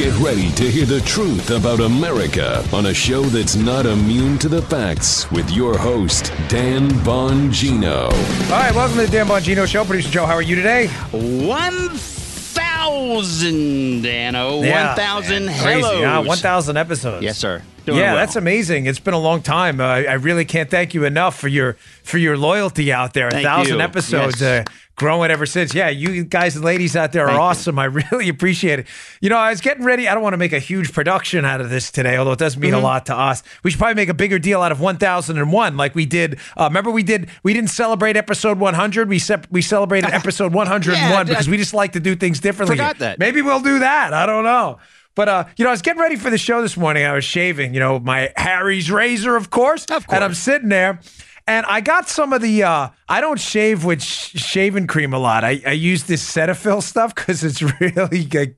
Get ready to hear the truth about America on a show that's not immune to the facts with your host, Dan Bongino. All right, welcome to the Dan Bongino Show. Producer Joe, how are you today? 1,000, Dano. Yeah, 1,000 hello. crazy, hellos. huh? 1,000 episodes. Yes, sir. Doing yeah, well. that's amazing. It's been a long time. Uh, I really can't thank you enough for your for your loyalty out there. A Thank thousand you. episodes, Yes. uh, growing ever since. Yeah, you guys and ladies out there are Thank you. awesome. I really appreciate it. You know, I was getting ready. I don't want to make a huge production out of this today, although it does mean Mm-hmm. a lot to us. We should probably make a bigger deal out of 1001, like we did. Uh, remember, we did. We didn't celebrate episode 100. We sep- we celebrated episode 101 Yeah, because we just like to do things differently. Forgot that. Maybe we'll do that. I don't know. But uh, you know, I was getting ready for the show this morning. I was shaving, you know, my Harry's razor, of course. Of course. And I'm sitting there, and I got some of the. Uh, I don't shave with sh- shaving cream a lot. I, I use this Cetaphil stuff because it's really g-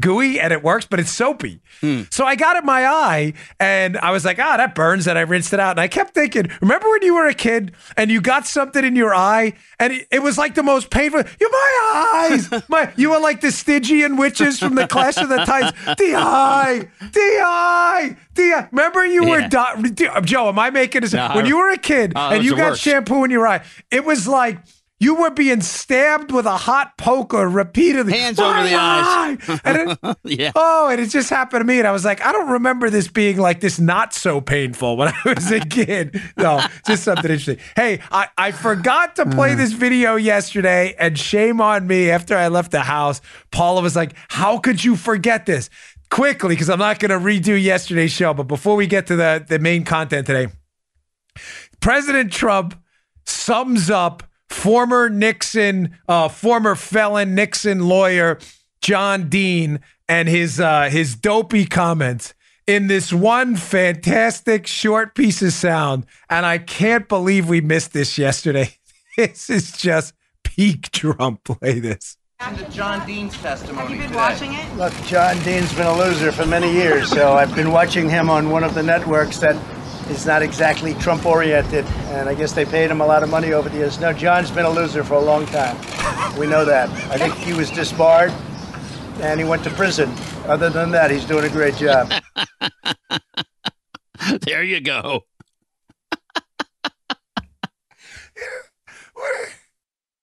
gooey and it works, but it's soapy. Hmm. So I got it in my eye, and I was like, ah, that burns. And I rinsed it out, and I kept thinking, remember when you were a kid and you got something in your eye, and it, it was like the most painful. You my eyes, my you were like the Stygian witches from the Clash of the Titans. The eye, the eye, the eye. Remember you were Yeah. di- Joe. Am I making this? No, when I- you were a kid Oh, and you got worst. shampoo in your eye, it was like. You were being stabbed with a hot poker repeatedly. Hands over the eyes. And it- Yeah. Oh, and it just happened to me. And I was like, I don't remember this being like this not so painful when I was a kid. No, just something interesting. Hey, I, I forgot to play this video yesterday, and shame on me after I left the house. Paula was like, How could you forget this? Quickly, because I'm not going to redo yesterday's show. But before we get to the, the main content today, President Trump sums up former Nixon, uh, former felon Nixon lawyer John Dean and his uh, his dopey comments in this one fantastic short piece of sound, and I can't believe we missed this yesterday. This is just peak Trump. Play this. to John Dean's testimony Have you been today. watching it? Look, John Dean's been a loser for many years, so I've been watching him on one of the networks that is not exactly Trump oriented, and I guess they paid him a lot of money over the years. No, John's been a loser for a long time. We know that. I think he was disbarred and he went to prison. Other than that, he's doing a great job. There you go.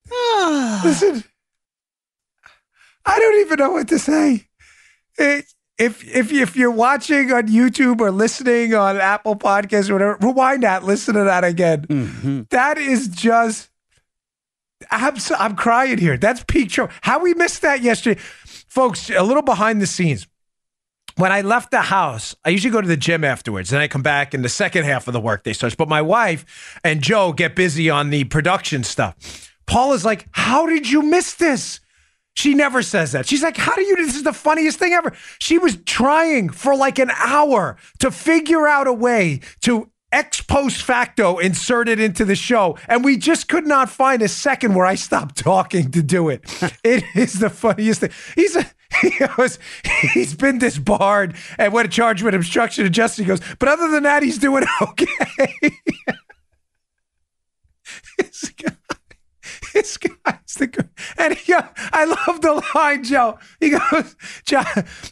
Listen, I don't even know what to say. It, if if if you're watching on YouTube or listening on Apple Podcasts or whatever, rewind that, listen to that again. Mm-hmm. That is just. I'm so- I'm crying here. That's peak. How we missed that yesterday, folks. A little behind the scenes. When I left the house, I usually go to the gym afterwards, and I come back, and the second half of the workday starts. But my wife and Joe get busy on the production stuff. Paul is like, "How did you miss this?" She never says that. She's like, How do you? This is the funniest thing ever. She was trying for like an hour to figure out a way to ex post facto insert it into the show. And we just could not find a second where I stopped talking to do it. it is the funniest thing. He's a, he goes, he's been disbarred and went charged with obstruction of justice. He goes, but other than that, he's doing okay. This guy's the gr- and he, I love the line, Joe. He goes, John,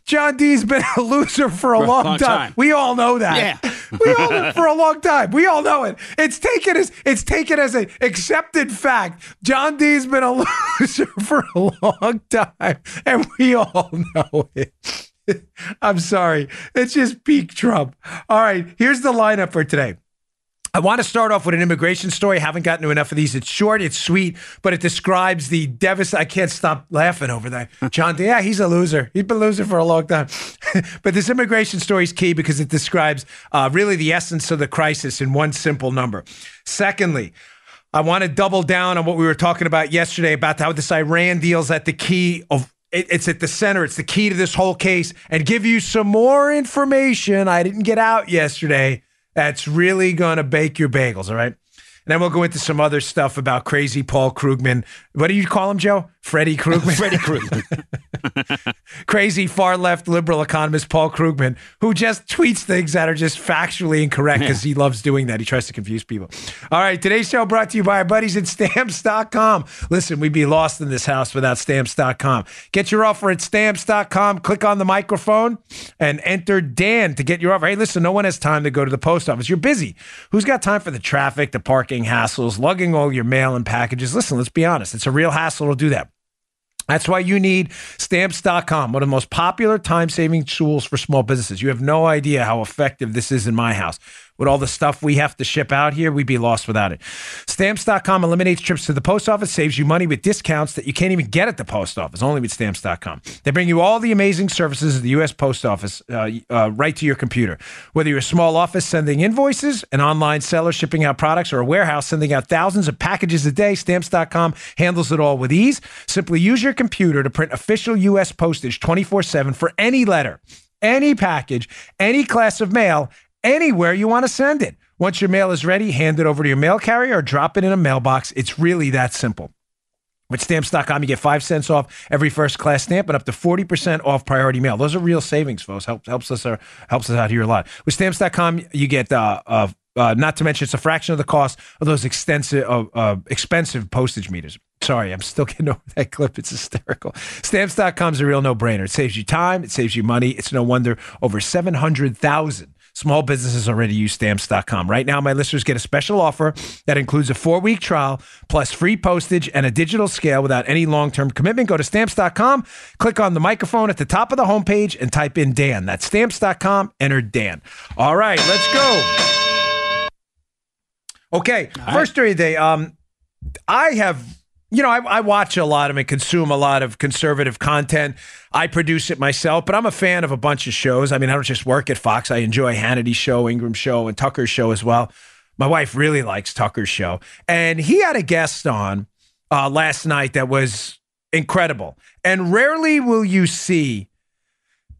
John D's been a loser for a For a long, long time. time. We all know that. Yeah. we all know for a long time. We all know it. It's taken as it's taken as an accepted fact. John D's been a loser for a long time, and we all know it. I'm sorry. It's just peak Trump. All right, here's the lineup for today. I want to start off with an immigration story. I Haven't gotten to enough of these. It's short, it's sweet, but it describes the devastation. I can't stop laughing over that. John, yeah, he's a loser. He's been a loser for a long time. but this immigration story is key because it describes uh, really the essence of the crisis in one simple number. Secondly, I want to double down on what we were talking about yesterday about how this Iran deal's at the key of it's at the center. It's the key to this whole case, and give you some more information I didn't get out yesterday. That's really going to bake your bagels. All right. And then we'll go into some other stuff about crazy Paul Krugman. What do you call him, Joe? Freddie Krugman. Freddie Krugman. crazy far left liberal economist Paul Krugman, who just tweets things that are just factually incorrect because he loves doing that. He tries to confuse people. All right, today's show brought to you by our buddies at stamps.com. Listen, we'd be lost in this house without stamps.com. Get your offer at stamps.com. Click on the microphone and enter Dan to get your offer. Hey, listen, no one has time to go to the post office. You're busy. Who's got time for the traffic, the parking hassles, lugging all your mail and packages? Listen, let's be honest. It's a real hassle to do that. That's why you need stamps.com, one of the most popular time saving tools for small businesses. You have no idea how effective this is in my house with all the stuff we have to ship out here, we'd be lost without it. Stamps.com eliminates trips to the post office, saves you money with discounts that you can't even get at the post office, only with Stamps.com. They bring you all the amazing services of the U.S. Post Office uh, uh, right to your computer. Whether you're a small office sending invoices, an online seller shipping out products, or a warehouse sending out thousands of packages a day, Stamps.com handles it all with ease. Simply use your computer to print official U.S. postage 24 7 for any letter any package, any class of mail, anywhere you want to send it. Once your mail is ready, hand it over to your mail carrier or drop it in a mailbox. It's really that simple. With stamps.com, you get five cents off every first class stamp and up to 40% off priority mail. Those are real savings, folks. Helps, helps, us, uh, helps us out here a lot. With stamps.com, you get, uh, uh, not to mention, it's a fraction of the cost of those extensive, expensive postage meters. Sorry, I'm still getting over that clip. It's hysterical. Stamps.com is a real no brainer. It saves you time, it saves you money. It's no wonder over 700,000 Small businesses already use stamps.com. Right now, my listeners get a special offer that includes a four week trial plus free postage and a digital scale without any long term commitment. Go to stamps.com, click on the microphone at the top of the homepage, and type in Dan. That's stamps.com, enter Dan. All right, let's go. Okay, first story of the day. Um, I have you know, I, I, watch a lot of and consume a lot of conservative content. I produce it myself, but I'm a fan of a bunch of shows. I mean, I don't just work at Fox. I enjoy Hannity's show, Ingraham show, and Tucker's show as well. My wife really likes Tucker's show, and he had a guest on uh, last night that was incredible. And rarely will you see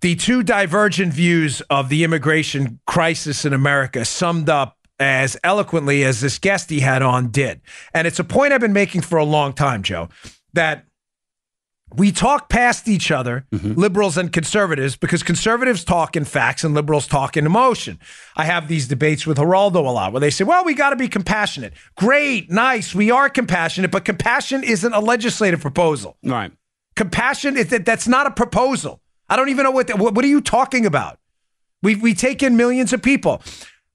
the two divergent views of the immigration crisis in America summed up as eloquently as this guest he had on did. And it's a point I've been making for a long time, Joe, that we talk past each other, mm-hmm. liberals and conservatives, because conservatives talk in facts and liberals talk in emotion. I have these debates with Geraldo a lot where they say, well, we got to be compassionate. Great, nice, we are compassionate, but compassion isn't a legislative proposal. Right. Compassion, is that, that's not a proposal. I don't even know what, the, what, what are you talking about? We, we take in millions of people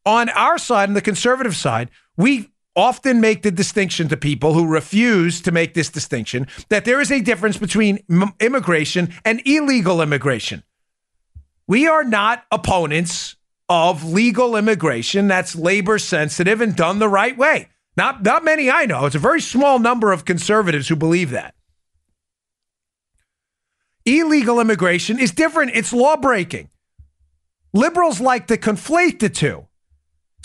on our side, on the conservative side, we often make the distinction to people who refuse to make this distinction that there is a difference between immigration and illegal immigration. We are not opponents of legal immigration that's labor sensitive and done the right way. Not, not many I know. It's a very small number of conservatives who believe that. Illegal immigration is different, it's law breaking. Liberals like to conflate the two.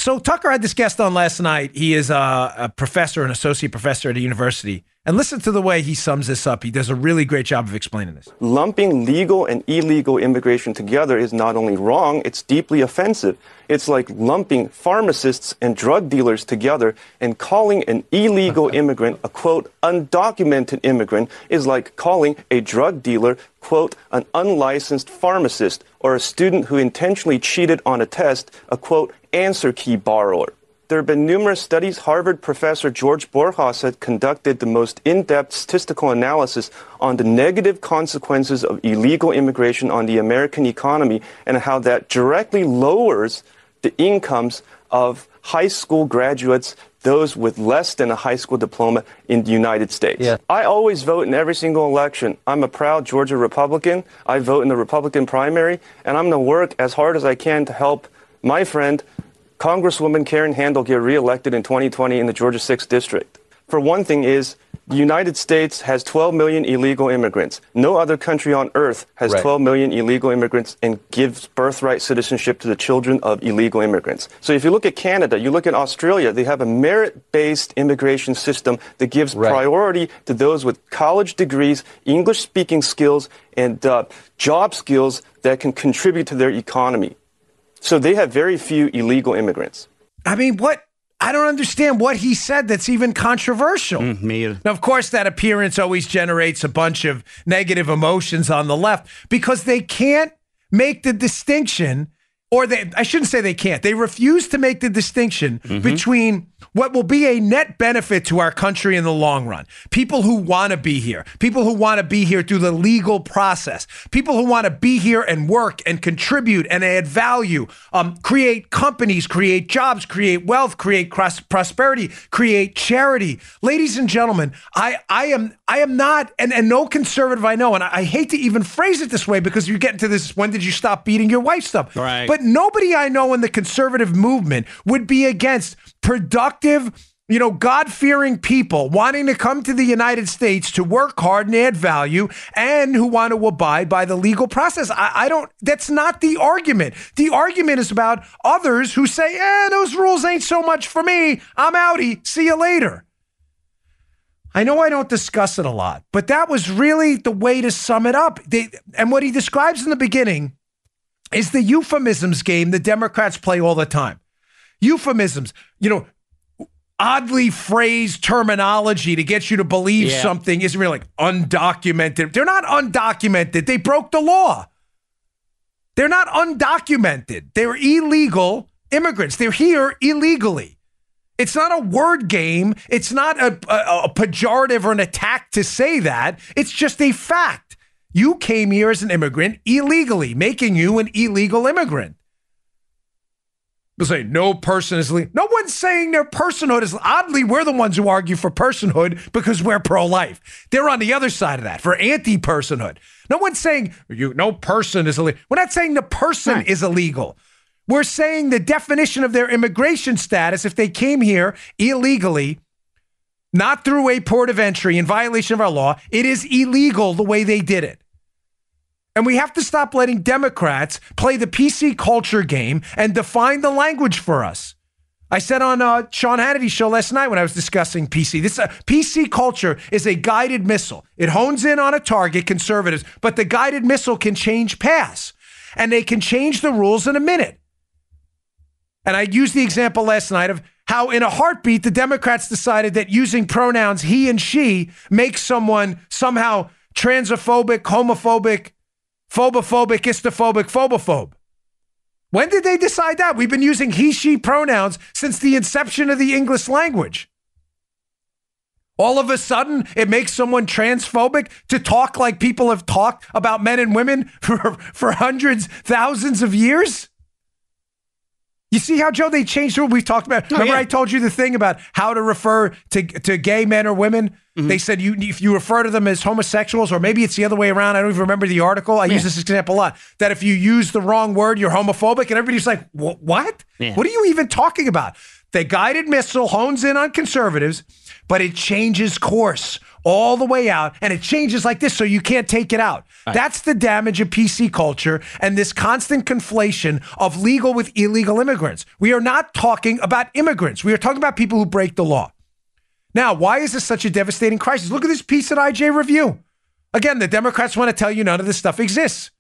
So Tucker had this guest on last night. He is a, a, professor, an associate professor at a university. And listen to the way he sums this up. He does a really great job of explaining this. Lumping legal and illegal immigration together is not only wrong, it's deeply offensive. It's like lumping pharmacists and drug dealers together and calling an illegal immigrant a quote undocumented immigrant is like calling a drug dealer quote an unlicensed pharmacist or a student who intentionally cheated on a test a quote answer key borrower. There have been numerous studies. Harvard professor George Borjas had conducted the most in-depth statistical analysis on the negative consequences of illegal immigration on the American economy and how that directly lowers the incomes of high school graduates, those with less than a high school diploma in the United States. Yeah. I always vote in every single election. I'm a proud Georgia Republican. I vote in the Republican primary, and I'm going to work as hard as I can to help my friend Congresswoman Karen Handel get reelected in 2020 in the Georgia 6th District. For one thing is, the United States has 12 million illegal immigrants. No other country on earth has right. 12 million illegal immigrants and gives birthright citizenship to the children of illegal immigrants. So if you look at Canada, you look at Australia, they have a merit-based immigration system that gives right. priority to those with college degrees, English speaking skills, and uh, job skills that can contribute to their economy. So they have very few illegal immigrants. I mean, what? I don't understand what he said that's even controversial. Mm, me. Now, of course, that appearance always generates a bunch of negative emotions on the left because they can't make the distinction, or they, I shouldn't say they can't, they refuse to make the distinction between what will be a net benefit to our country in the long run. People who want to be here, people who want to be here through the legal process, people who want to be here and work and contribute and add value, um, create companies, create jobs, create wealth, create cros- prosperity, create charity. Ladies and gentlemen, I, I am I am not, and, and no conservative I know, and I, I hate to even phrase it this way because you get into this when did you stop beating your wife stuff. Right. But nobody I know in the conservative movement would be against productive, you know, God fearing people wanting to come to the United States to work hard and add value and who want to abide by the legal process. I, I don't, that's not the argument. The argument is about others who say, eh, those rules ain't so much for me. I'm outie. See you later. I know I don't discuss it a lot, but that was really the way to sum it up. They, and what he describes in the beginning is the euphemisms game the Democrats play all the time. Euphemisms, you know, oddly phrased terminology to get you to believe Yeah. something isn't really like undocumented. They're not undocumented. They broke the law. They're not undocumented. They're illegal immigrants. They're here illegally. It's not a word game. It's not a, a, a pejorative or an attack to say that. It's just a fact. You came here as an immigrant illegally, making you an illegal immigrant. They'll say no person is legal. No one's saying their personhood is. Oddly, we're the ones who argue for personhood because we're pro-life. They're on the other side of that for anti-personhood. No one's saying you. No person is illegal. We're not saying the person Right. is illegal. We're saying the definition of their immigration status if they came here illegally, not through a port of entry in violation of our law, it is illegal the way they did it. And we have to stop letting Democrats play the PC culture game and define the language for us. I said on uh, Sean Hannity's show last night when I was discussing PC, this uh, PC culture is a guided missile. It hones in on a target, conservatives, but the guided missile can change paths, and they can change the rules in a minute. And I used the example last night of how, in a heartbeat, the Democrats decided that using pronouns he and she makes someone somehow transphobic, homophobic, phobophobic, istophobic, phobophobe. When did they decide that? We've been using he, she pronouns since the inception of the English language. All of a sudden, it makes someone transphobic to talk like people have talked about men and women for, for hundreds, thousands of years? You see how Joe they changed what we've talked about. Oh, remember, yeah. I told you the thing about how to refer to to gay men or women. Mm-hmm. They said you if you refer to them as homosexuals, or maybe it's the other way around. I don't even remember the article. I use this example a lot. That if you use the wrong word, you're homophobic, and everybody's like, "What? Yeah. What are you even talking about?" The guided missile hones in on conservatives, but it changes course all the way out, and it changes like this, so you can't take it out. That's the damage of PC culture and this constant conflation of legal with illegal immigrants. We are not talking about immigrants. We are talking about people who break the law. Now, why is this such a devastating crisis? Look at this piece at IJ Review. Again, the Democrats want to tell you none of this stuff exists.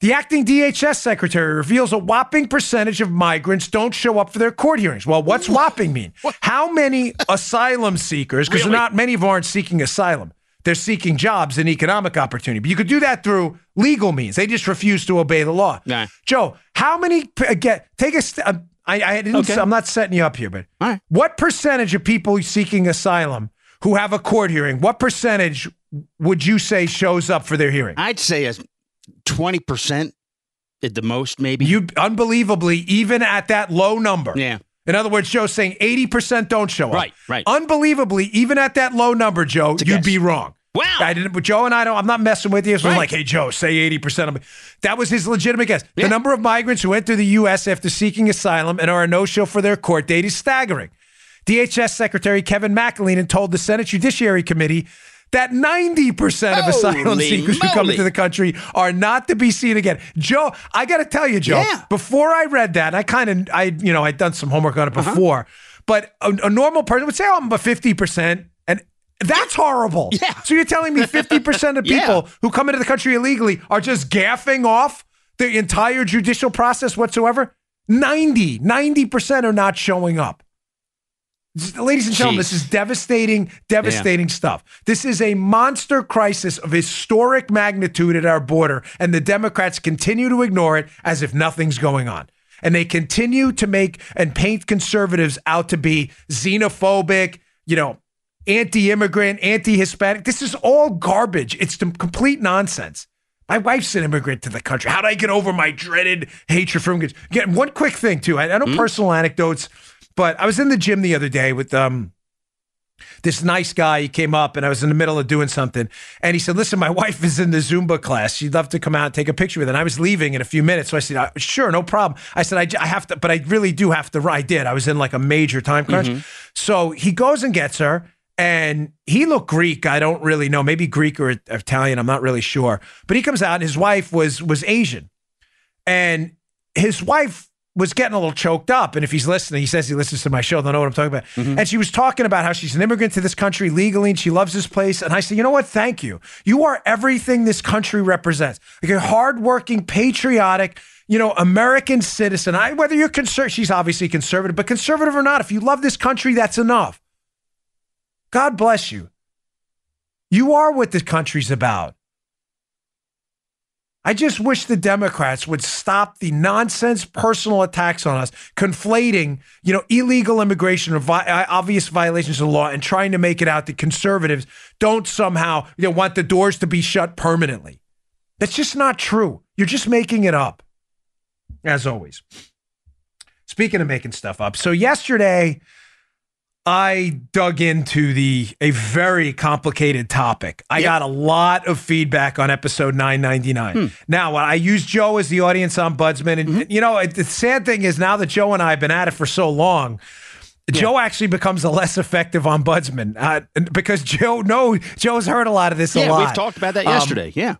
The acting DHS secretary reveals a whopping percentage of migrants don't show up for their court hearings. Well, what's whopping mean? How many asylum seekers, because Really? not many of them aren't seeking asylum, they're seeking jobs and economic opportunity. But you could do that through legal means. They just refuse to obey the law. Nah. Joe, how many again? Take a. St- uh, I, I didn't. Okay. I'm not setting you up here, but right. what percentage of people seeking asylum who have a court hearing? What percentage would you say shows up for their hearing? I'd say a twenty percent at the most, maybe. You unbelievably, even at that low number. Yeah. In other words, Joe's saying 80% don't show up. Right, right. Unbelievably, even at that low number, Joe, you'd guess. be wrong. Wow. I didn't, but Joe and I don't, I'm not messing with you. So I'm like, hey, Joe, say 80% of them. That was his legitimate guess. Yeah. The number of migrants who enter the U.S. after seeking asylum and are a no show for their court date is staggering. DHS Secretary Kevin McAleenan told the Senate Judiciary Committee that 90% of asylum Holy seekers who come into the country are not to be seen again. Joe, I got to tell you, Joe, Yeah. before I read that, I kind of, I, you know, I'd done some homework on it Uh-huh. before, but a, a normal person would say, oh, I'm a 50%. And that's horrible. Yeah. So you're telling me 50% of Yeah. people who come into the country illegally are just gaffing off the entire judicial process whatsoever? 90, 90% are not showing up. Ladies and gentlemen, Jeez. this is devastating, devastating stuff. This is a monster crisis of historic magnitude at our border, and the Democrats continue to ignore it as if nothing's going on. And they continue to make and paint conservatives out to be xenophobic, you know, anti immigrant, anti Hispanic. This is all garbage. It's complete nonsense. My wife's an immigrant to the country. How do I get over my dreaded hatred for immigrants? Get one quick thing too. I, I know hmm? personal anecdotes, but I was in the gym the other day with um this nice guy. He came up and I was in the middle of doing something, and he said, "Listen, my wife is in the Zumba class. She'd love to come out and take a picture with." her. And I was leaving in a few minutes, so I said, "Uh, "Sure, no problem." I said, "I have to, but I really do have to." I did. I was in like a major time crunch, so he goes and gets her. And he looked Greek. I don't really know. Maybe Greek or Italian. I'm not really sure. But he comes out. And his wife was was Asian, and his wife was getting a little choked up. And if he's listening, he says he listens to my show. They'll know what I'm talking about. Mm-hmm. And she was talking about how she's an immigrant to this country legally and she loves this place. And I said, you know what? Thank you. You are everything this country represents. Like a hardworking, patriotic, you know, American citizen. I whether you're conservative, she's obviously conservative, but conservative or not, if you love this country, that's enough. God bless you. You are what this country's about. I just wish the Democrats would stop the nonsense personal attacks on us, conflating, you know, illegal immigration or vi- uh, obvious violations of the law and trying to make it out that conservatives don't somehow, you know, want the doors to be shut permanently. That's just not true. You're just making it up. As always. Speaking of making stuff up. So yesterday I dug into the a very complicated topic. I got a lot of feedback on episode 999. Now, I use Joe as the audience ombudsman, and you know, the sad thing is now that Joe and I have been at it for so long. Joe actually becomes a less effective ombudsman uh, because Joe, no, Joe's heard a lot of this a Yeah, lot. we've talked about that Um, yesterday. yeah.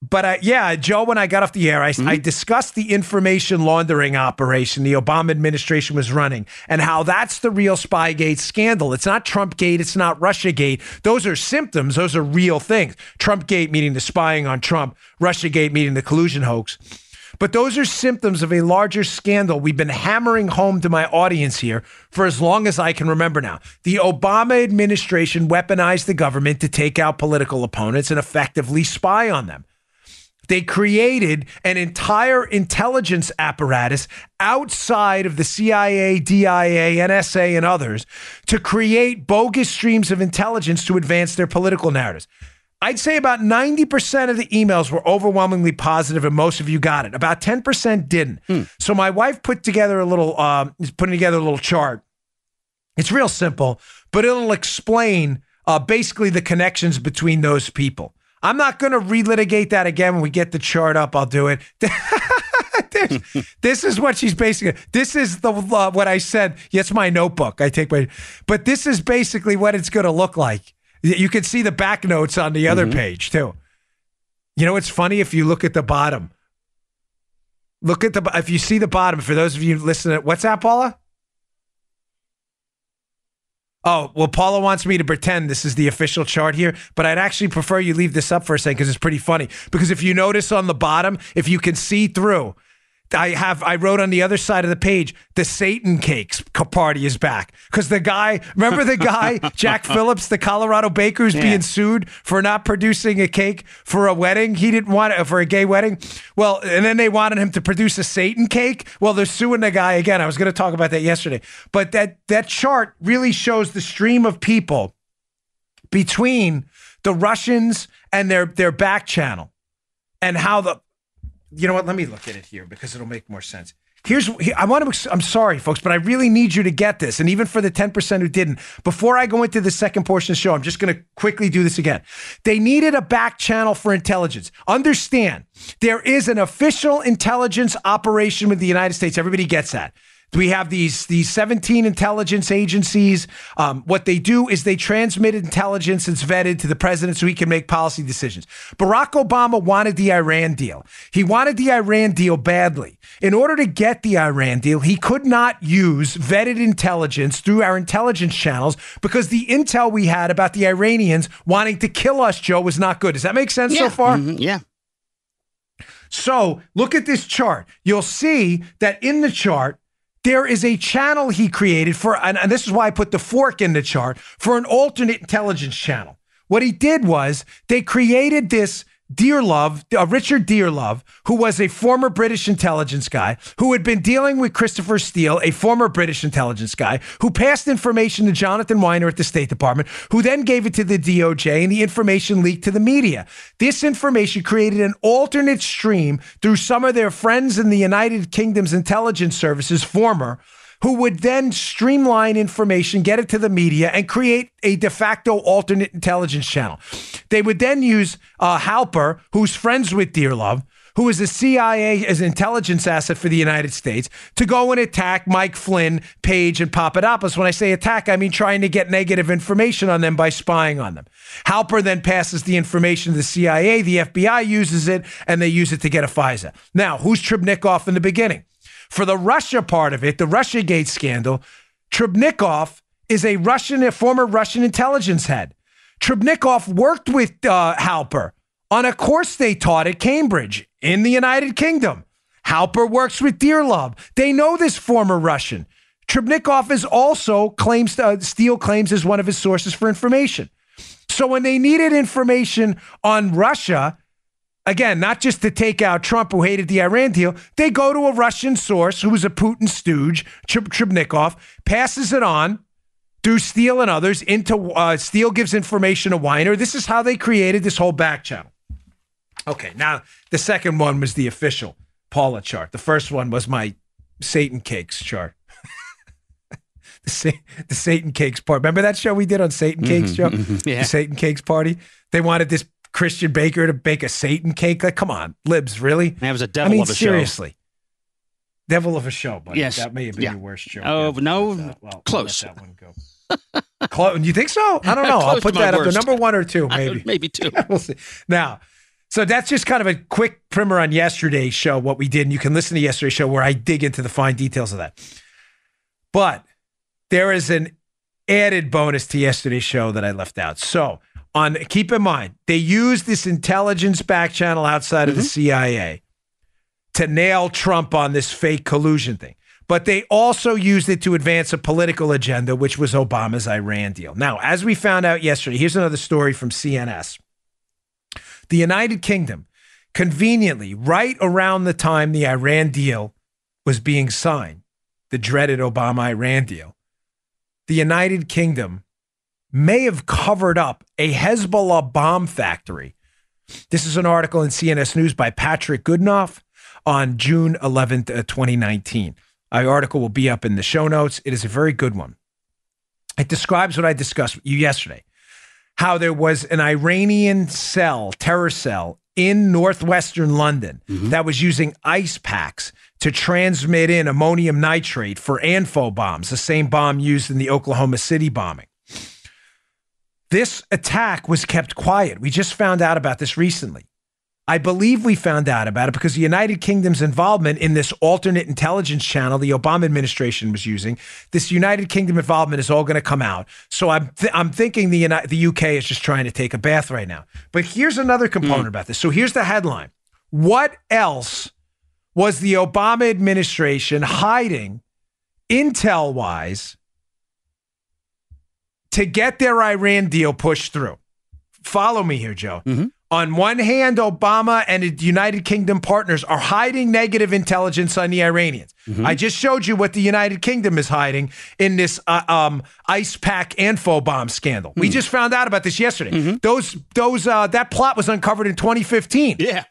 But uh, yeah, Joe, when I got off the air, I, I discussed the information laundering operation the Obama administration was running and how that's the real Spygate scandal. It's not Trumpgate, it's not Russiagate. Those are symptoms, those are real things. Trumpgate meaning the spying on Trump, Russiagate meaning the collusion hoax. But those are symptoms of a larger scandal we've been hammering home to my audience here for as long as I can remember now. The Obama administration weaponized the government to take out political opponents and effectively spy on them. They created an entire intelligence apparatus outside of the CIA, DIA, NSA, and others to create bogus streams of intelligence to advance their political narratives. I'd say about 90% of the emails were overwhelmingly positive, and most of you got it. About 10% didn't. So my wife put together a little, um, is putting together a little chart. It's real simple, but it'll explain uh, basically the connections between those people. I'm not going to relitigate that again when we get the chart up. I'll do it. this, is what she's basically. This is the uh, what I said. Yes, my notebook. I take my, but this is basically what it's going to look like. You can see the back notes on the other page too. You know, it's funny if you look at the bottom. Look at the if you see the bottom. For those of you listening, what's that, Paula? Oh, well, Paula wants me to pretend this is the official chart here, but I'd actually prefer you leave this up for a second because it's pretty funny. Because if you notice on the bottom, if you can see through, I have I wrote on the other side of the page, the Satan cakes party is back. Because the guy, remember the guy, Jack Phillips, the Colorado baker who's being sued for not producing a cake for a wedding. He didn't want it for a gay wedding. Well, and then they wanted him to produce a Satan cake. Well, they're suing the guy again. I was going to talk about that yesterday. But that that chart really shows the stream of people between the Russians and their their back channel and how the you know what? Let me look at it here because it'll make more sense. Here's i want to i'm sorry folks but i really need you to get this and even for the 10% who didn't before i go into the second portion of the show i'm just going to quickly do this again. They needed a back channel for intelligence. Understand there is an official intelligence operation with the united states. Everybody gets that we have these these 17 intelligence agencies. Um, what they do is they transmit intelligence that's vetted to the president so he can make policy decisions. Barack Obama wanted the Iran deal. He wanted the Iran deal badly. In order to get the Iran deal, he could not use vetted intelligence through our intelligence channels because the intel we had about the Iranians wanting to kill us, Joe, was not good. Does that make sense so Yeah. far? Mhm. Yeah. So look at this chart. You'll see that in the chart, there is a channel he created for, and, and this is why I put the fork in the chart, for an alternate intelligence channel. What he did was they created this Dearlove, uh, Richard Dearlove, who was a former British intelligence guy who had been dealing with Christopher Steele, a former British intelligence guy, who passed information to Jonathan Winer at the State Department, who then gave it to the DOJ, and the information leaked to the media. This information created an alternate stream through some of their friends in the United Kingdom's intelligence services, former, who would then streamline information, get it to the media, and create a de facto alternate intelligence channel. They would then use uh, Halper, who's friends with Dearlove, who is a CIA as intelligence asset for the United States, to go and attack Mike Flynn, Page, and Papadopoulos. When I say attack, I mean trying to get negative information on them by spying on them. Halper then passes the information to the CIA, the FBI uses it, and they use it to get a FISA. Now, who's Trebnikov in the beginning? For the Russia part of it, the Russiagate scandal, Trebnikov is a Russian, a former Russian intelligence head. Trebnikov worked with uh, Halper on a course they taught at Cambridge in the United Kingdom. Halper works with Dearlove. They know this former Russian. Trebnikov is also claims uh, Steele claims as one of his sources for information. So when they needed information on Russia, again, not just to take out Trump, who hated the Iran deal, they go to a Russian source who was a Putin stooge, Trebnikov, passes it on through Steele and others into uh, Steele gives information to Winer. This is how they created this whole back channel. Okay, now the second one was the official Paula chart. The first one was my Satan cakes chart. the, Sa- the Satan cakes part. Remember that show we did on Satan mm-hmm, cakes, Joe? Mm-hmm, mm-hmm, yeah. The Satan cakes party. They wanted this Christian baker to bake a Satan cake. Like, come on, libs, really? That was a devil I mean, of a show. seriously. Devil of a show, buddy. Yes. That may have been Yeah. your worst show. Oh, ever. no, But, uh, well, close. let that one go. Close. You think so? I don't know. I'll put that up worst. number one or two, maybe. Maybe two. we'll see. Now, so that's just kind of a quick primer on yesterday's show, what we did. And you can listen to yesterday's show where I dig into the fine details of that. But there is an added bonus to yesterday's show that I left out. So, on keep in mind, they used this intelligence back channel outside of the mm-hmm. CIA to nail Trump on this fake collusion thing. But they also used it to advance a political agenda, which was Obama's Iran deal. Now, as we found out yesterday, here's another story from CNS. The United Kingdom, conveniently, right around the time the Iran deal was being signed, the dreaded Obama Iran deal, the United Kingdom may have covered up a Hezbollah bomb factory. This is an article in CNS News by Patrick Goodenough on June 11th, uh, 2019. Our article will be up in the show notes. It is a very good one. It describes what I discussed with you yesterday how there was an Iranian cell, terror cell in northwestern London that was using ice packs to transmit in ammonium nitrate for ANFO bombs, the same bomb used in the Oklahoma City bombing. This attack was kept quiet. We just found out about this recently. I believe we found out about it because the United Kingdom's involvement in this alternate intelligence channel the Obama administration was using, this United Kingdom involvement is all going to come out. So I'm th- I'm thinking the Uni- the UK is just trying to take a bath right now. But here's another hmm. component about this. So here's the headline. What else was the Obama administration hiding intel wise to get their Iran deal pushed through? Follow me here, Joe. On one hand, Obama and the United Kingdom partners are hiding negative intelligence on the Iranians. I just showed you what the United Kingdom is hiding in this uh, um, ice pack ANFO bomb scandal. We just found out about this yesterday. Those those uh, that plot was uncovered in 2015. Yeah.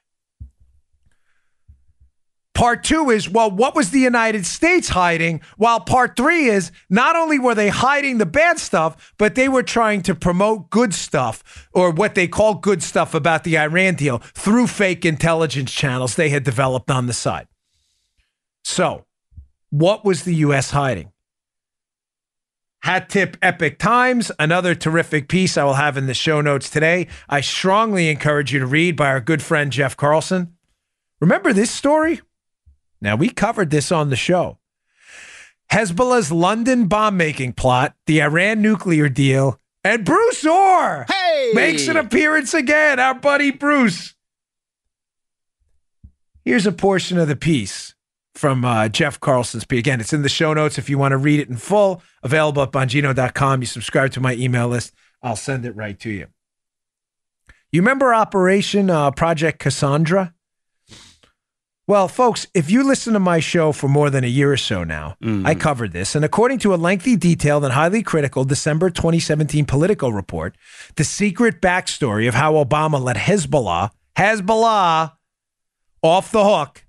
Part two is, well, what was the United States hiding? While part three is, not only were they hiding the bad stuff, but they were trying to promote good stuff or what they call good stuff about the Iran deal through fake intelligence channels they had developed on the side. So, what was the U.S. hiding? Hat tip Epoch Times, another terrific piece I will have in the show notes today. I strongly encourage you to read by our good friend Jeff Carlson. Remember this story? Now, we covered this on the show. Hezbollah's London bomb making plot, the Iran nuclear deal, and Bruce Ohr Hey! makes an appearance again. Our buddy Bruce. Here's a portion of the piece from uh, Jeff Carlson's piece. Again, it's in the show notes if you want to read it in full. Available at bongino.com. You subscribe to my email list, I'll send it right to you. You remember Operation uh, Project Cassandra? Well, folks, if you listen to my show for more than a year or so now, mm-hmm. I covered this. And according to a lengthy, detailed, and highly critical December 2017 Politico report, the secret backstory of how Obama let Hezbollah, Hezbollah, off the hook,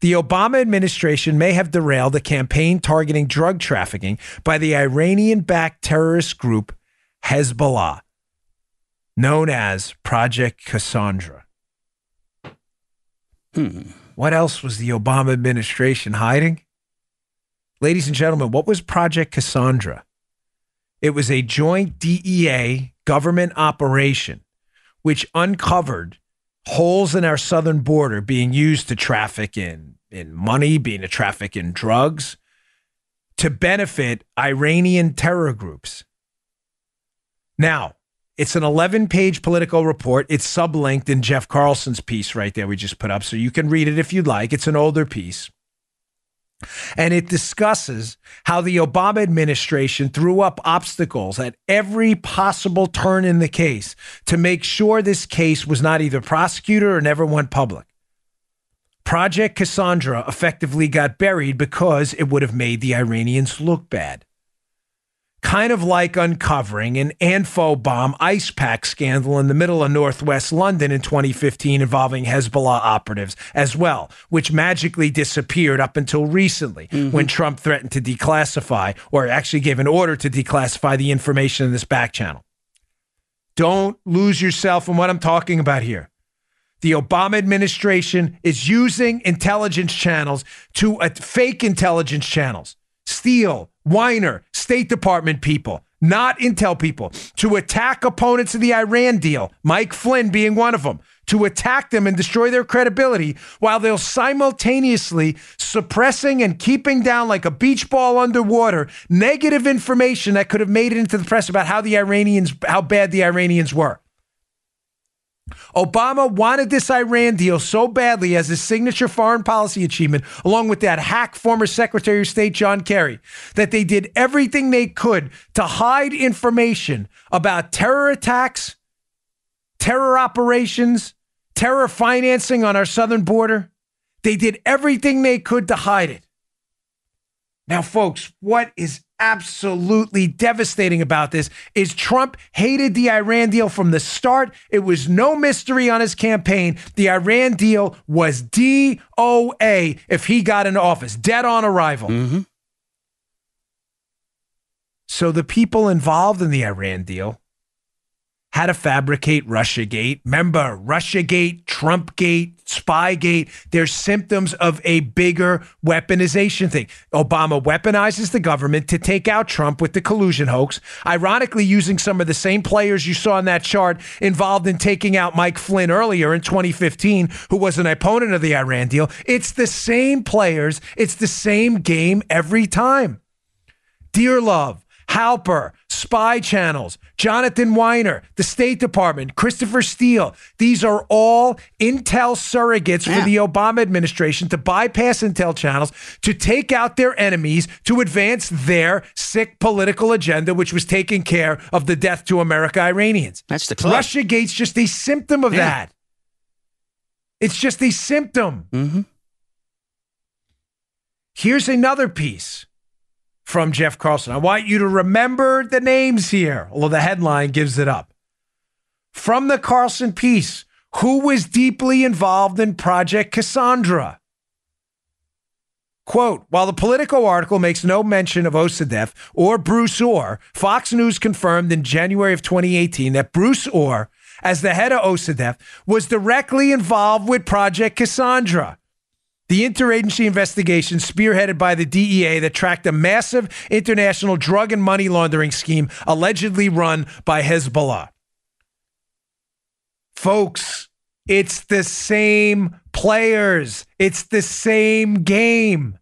the Obama administration may have derailed a campaign targeting drug trafficking by the Iranian backed terrorist group Hezbollah, known as Project Cassandra. Hmm. What else was the Obama administration hiding? Ladies and gentlemen, what was Project Cassandra? It was a joint DEA government operation which uncovered holes in our southern border being used to traffic in, in money, being to traffic in drugs, to benefit Iranian terror groups. Now, it's an 11 page Politico report. It's sublinked in Jeff Carlson's piece right there we just put up. So you can read it if you'd like. It's an older piece. And it discusses how the Obama administration threw up obstacles at every possible turn in the case to make sure this case was not either prosecuted or never went public. Project Cassandra effectively got buried because it would have made the Iranians look bad kind of like uncovering an Anfo bomb ice pack scandal in the middle of Northwest London in 2015 involving Hezbollah operatives as well, which magically disappeared up until recently when Trump threatened to declassify or actually gave an order to declassify the information in this back channel. Don't lose yourself in what I'm talking about here. The Obama administration is using intelligence channels to uh, fake intelligence channels, Steele, Winer, State Department people, not intel people, to attack opponents of the Iran deal, Mike Flynn being one of them, to attack them and destroy their credibility while they'll simultaneously suppressing and keeping down like a beach ball underwater negative information that could have made it into the press about how the Iranians how bad the Iranians were. Obama wanted this Iran deal so badly as his signature foreign policy achievement, along with that hack former Secretary of State John Kerry, that they did everything they could to hide information about terror attacks, terror operations, terror financing on our southern border. They did everything they could to hide it. Now, folks, what is absolutely devastating about this is Trump hated the Iran deal from the start. It was no mystery on his campaign. The Iran deal was DOA if he got into office, dead on arrival. Mm-hmm. So the people involved in the Iran deal had to fabricate Russiagate. Remember, Russiagate, Trumpgate, Spygate, they're symptoms of a bigger weaponization thing. Obama weaponizes the government to take out Trump with the collusion hoax, ironically, using some of the same players you saw in that chart involved in taking out Mike Flynn earlier in 2015, who was an opponent of the Iran deal. It's the same players, it's the same game every time. Dear Love, Halper, spy channels, Jonathan Winer, the State Department, Christopher Steele. These are all intel surrogates for the Obama administration to bypass intel channels, to take out their enemies, to advance their sick political agenda, which was taking care of the death to America Iranians. That's the club. Russiagate's just a symptom of Yeah. that. It's just a symptom. Mm-hmm. Here's another piece from Jeff Carlson. I want you to remember the names here, although the headline gives it up. From the Carlson piece, who was deeply involved in Project Cassandra? Quote, while the Politico article makes no mention of OCDETF or Bruce Ohr, Fox News confirmed in January of 2018 that Bruce Ohr, as the head of OCDETF, was directly involved with Project Cassandra the interagency investigation spearheaded by the DEA that tracked a massive international drug and money laundering scheme allegedly run by Hezbollah. Folks, it's the same players, it's the same game.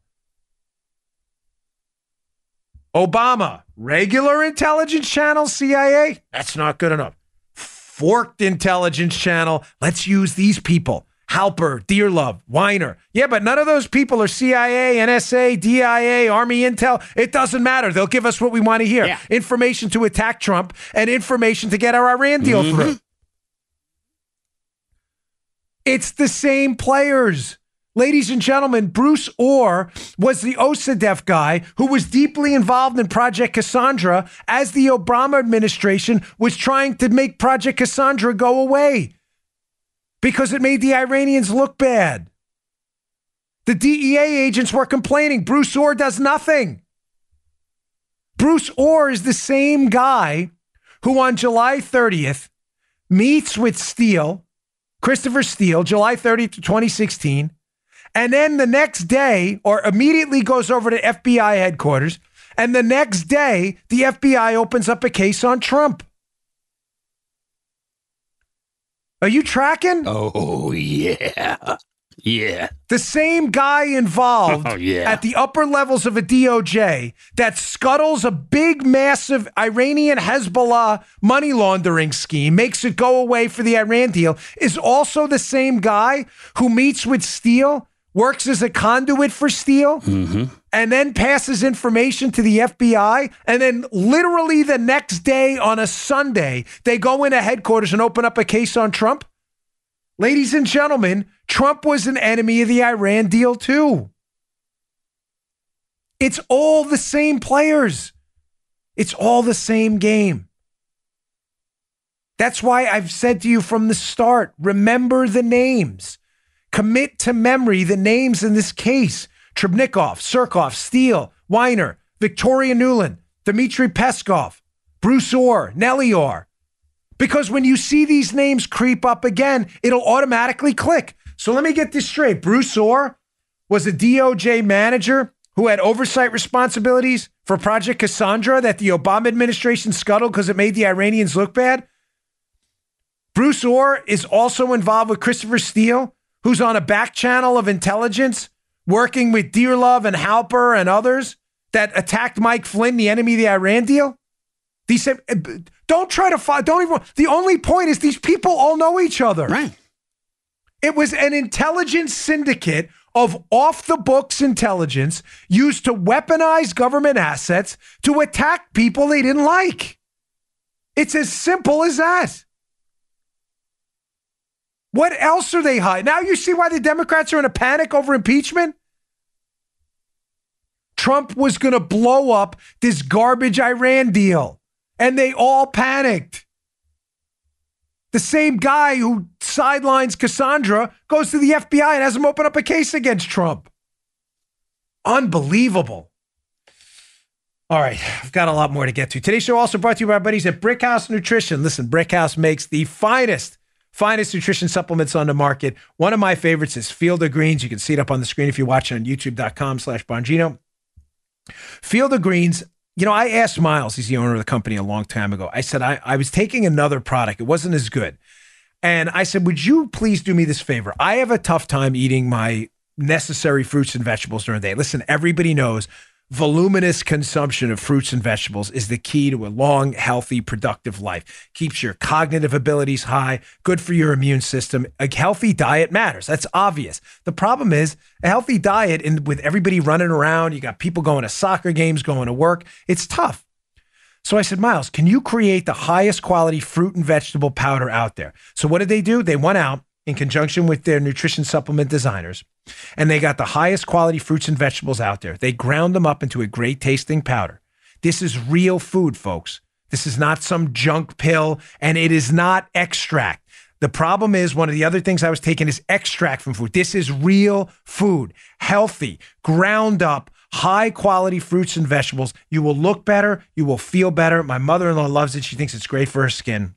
Obama, regular intelligence channel, CIA, that's not good enough. Forked intelligence channel, let's use these people. Halper, Dearlove, Winer. Yeah, but none of those people are CIA, NSA, DIA, Army Intel. It doesn't matter. They'll give us what we want to hear Yeah. information to attack Trump and information to get our Iran deal mm-hmm. through. It's the same players. Ladies and gentlemen, Bruce Ohr was the OCDETF guy who was deeply involved in Project Cassandra as the Obama administration was trying to make Project Cassandra go away because it made the Iranians look bad. The DEA agents were complaining. Bruce Ohr does nothing. Bruce Ohr is the same guy who on July 30th meets with Steele, Christopher Steele, July 30th, 2016, and then the next day, or immediately goes over to FBI headquarters, and the next day, the FBI opens up a case on Trump. Are you tracking? Oh yeah, yeah. The same guy involved Oh, yeah. at the upper levels of a DOJ that scuttles a big, massive Iranian Hezbollah money laundering scheme, makes it go away for the Iran deal, is also the same guy who meets with Steele, works as a conduit for Steele, mm-hmm. and then passes information to the FBI. And then, literally, the next day on a Sunday, they go into headquarters and open up a case on Trump. Ladies and gentlemen, Trump was an enemy of the Iran deal too. It's all the same players. It's all the same game. That's why I've said to you from the start remember the names. Commit to memory the names in this case Trubnikov, Surkov, Steele, Winer, Victoria Nuland, Dmitry Peskov, Bruce Ohr, Nellie Ohr. Because when you see these names creep up again, it'll automatically click. So let me get this straight. Bruce Ohr was a DOJ manager who had oversight responsibilities for Project Cassandra that the Obama administration scuttled because it made the Iranians look bad. Bruce Ohr is also involved with Christopher Steele, who's on a back channel of intelligence working with Dearlove and Halper and others that attacked Mike Flynn, the enemy of the Iran deal. These same, uh, don't try to find. Don't even. The only point is these people all know each other. Right. It was an intelligence syndicate of off the books intelligence used to weaponize government assets to attack people they didn't like. It's as simple as that. What else are they hiding? Now you see why the Democrats are in a panic over impeachment? Trump was going to blow up this garbage Iran deal, and they all panicked. The same guy who sidelines Cassandra goes to the FBI and has them open up a case against Trump. Unbelievable. All right, I've got a lot more to get to. Today's show also brought to you by our buddies at Brickhouse Nutrition. Listen, Brickhouse makes the finest, finest nutrition supplements on the market. One of my favorites is Field of Greens. You can see it up on the screen if you're watching on youtube.com slash Bongino. Field of Greens, you know, I asked Miles, he's the owner of the company a long time ago. I said, I, I was taking another product. It wasn't as good. And I said, Would you please do me this favor? I have a tough time eating my necessary fruits and vegetables during the day. Listen, everybody knows voluminous consumption of fruits and vegetables is the key to a long, healthy, productive life. Keeps your cognitive abilities high, good for your immune system. A healthy diet matters. That's obvious. The problem is a healthy diet and with everybody running around, you got people going to soccer games, going to work. It's tough. So I said, Miles, can you create the highest quality fruit and vegetable powder out there? So what did they do? They went out in conjunction with their nutrition supplement designers and they got the highest quality fruits and vegetables out there. They ground them up into a great tasting powder. This is real food, folks. This is not some junk pill and it is not extract. The problem is one of the other things I was taking is extract from food. This is real food, healthy, ground up, high quality fruits and vegetables. You will look better. You will feel better. My mother in law loves it. She thinks it's great for her skin.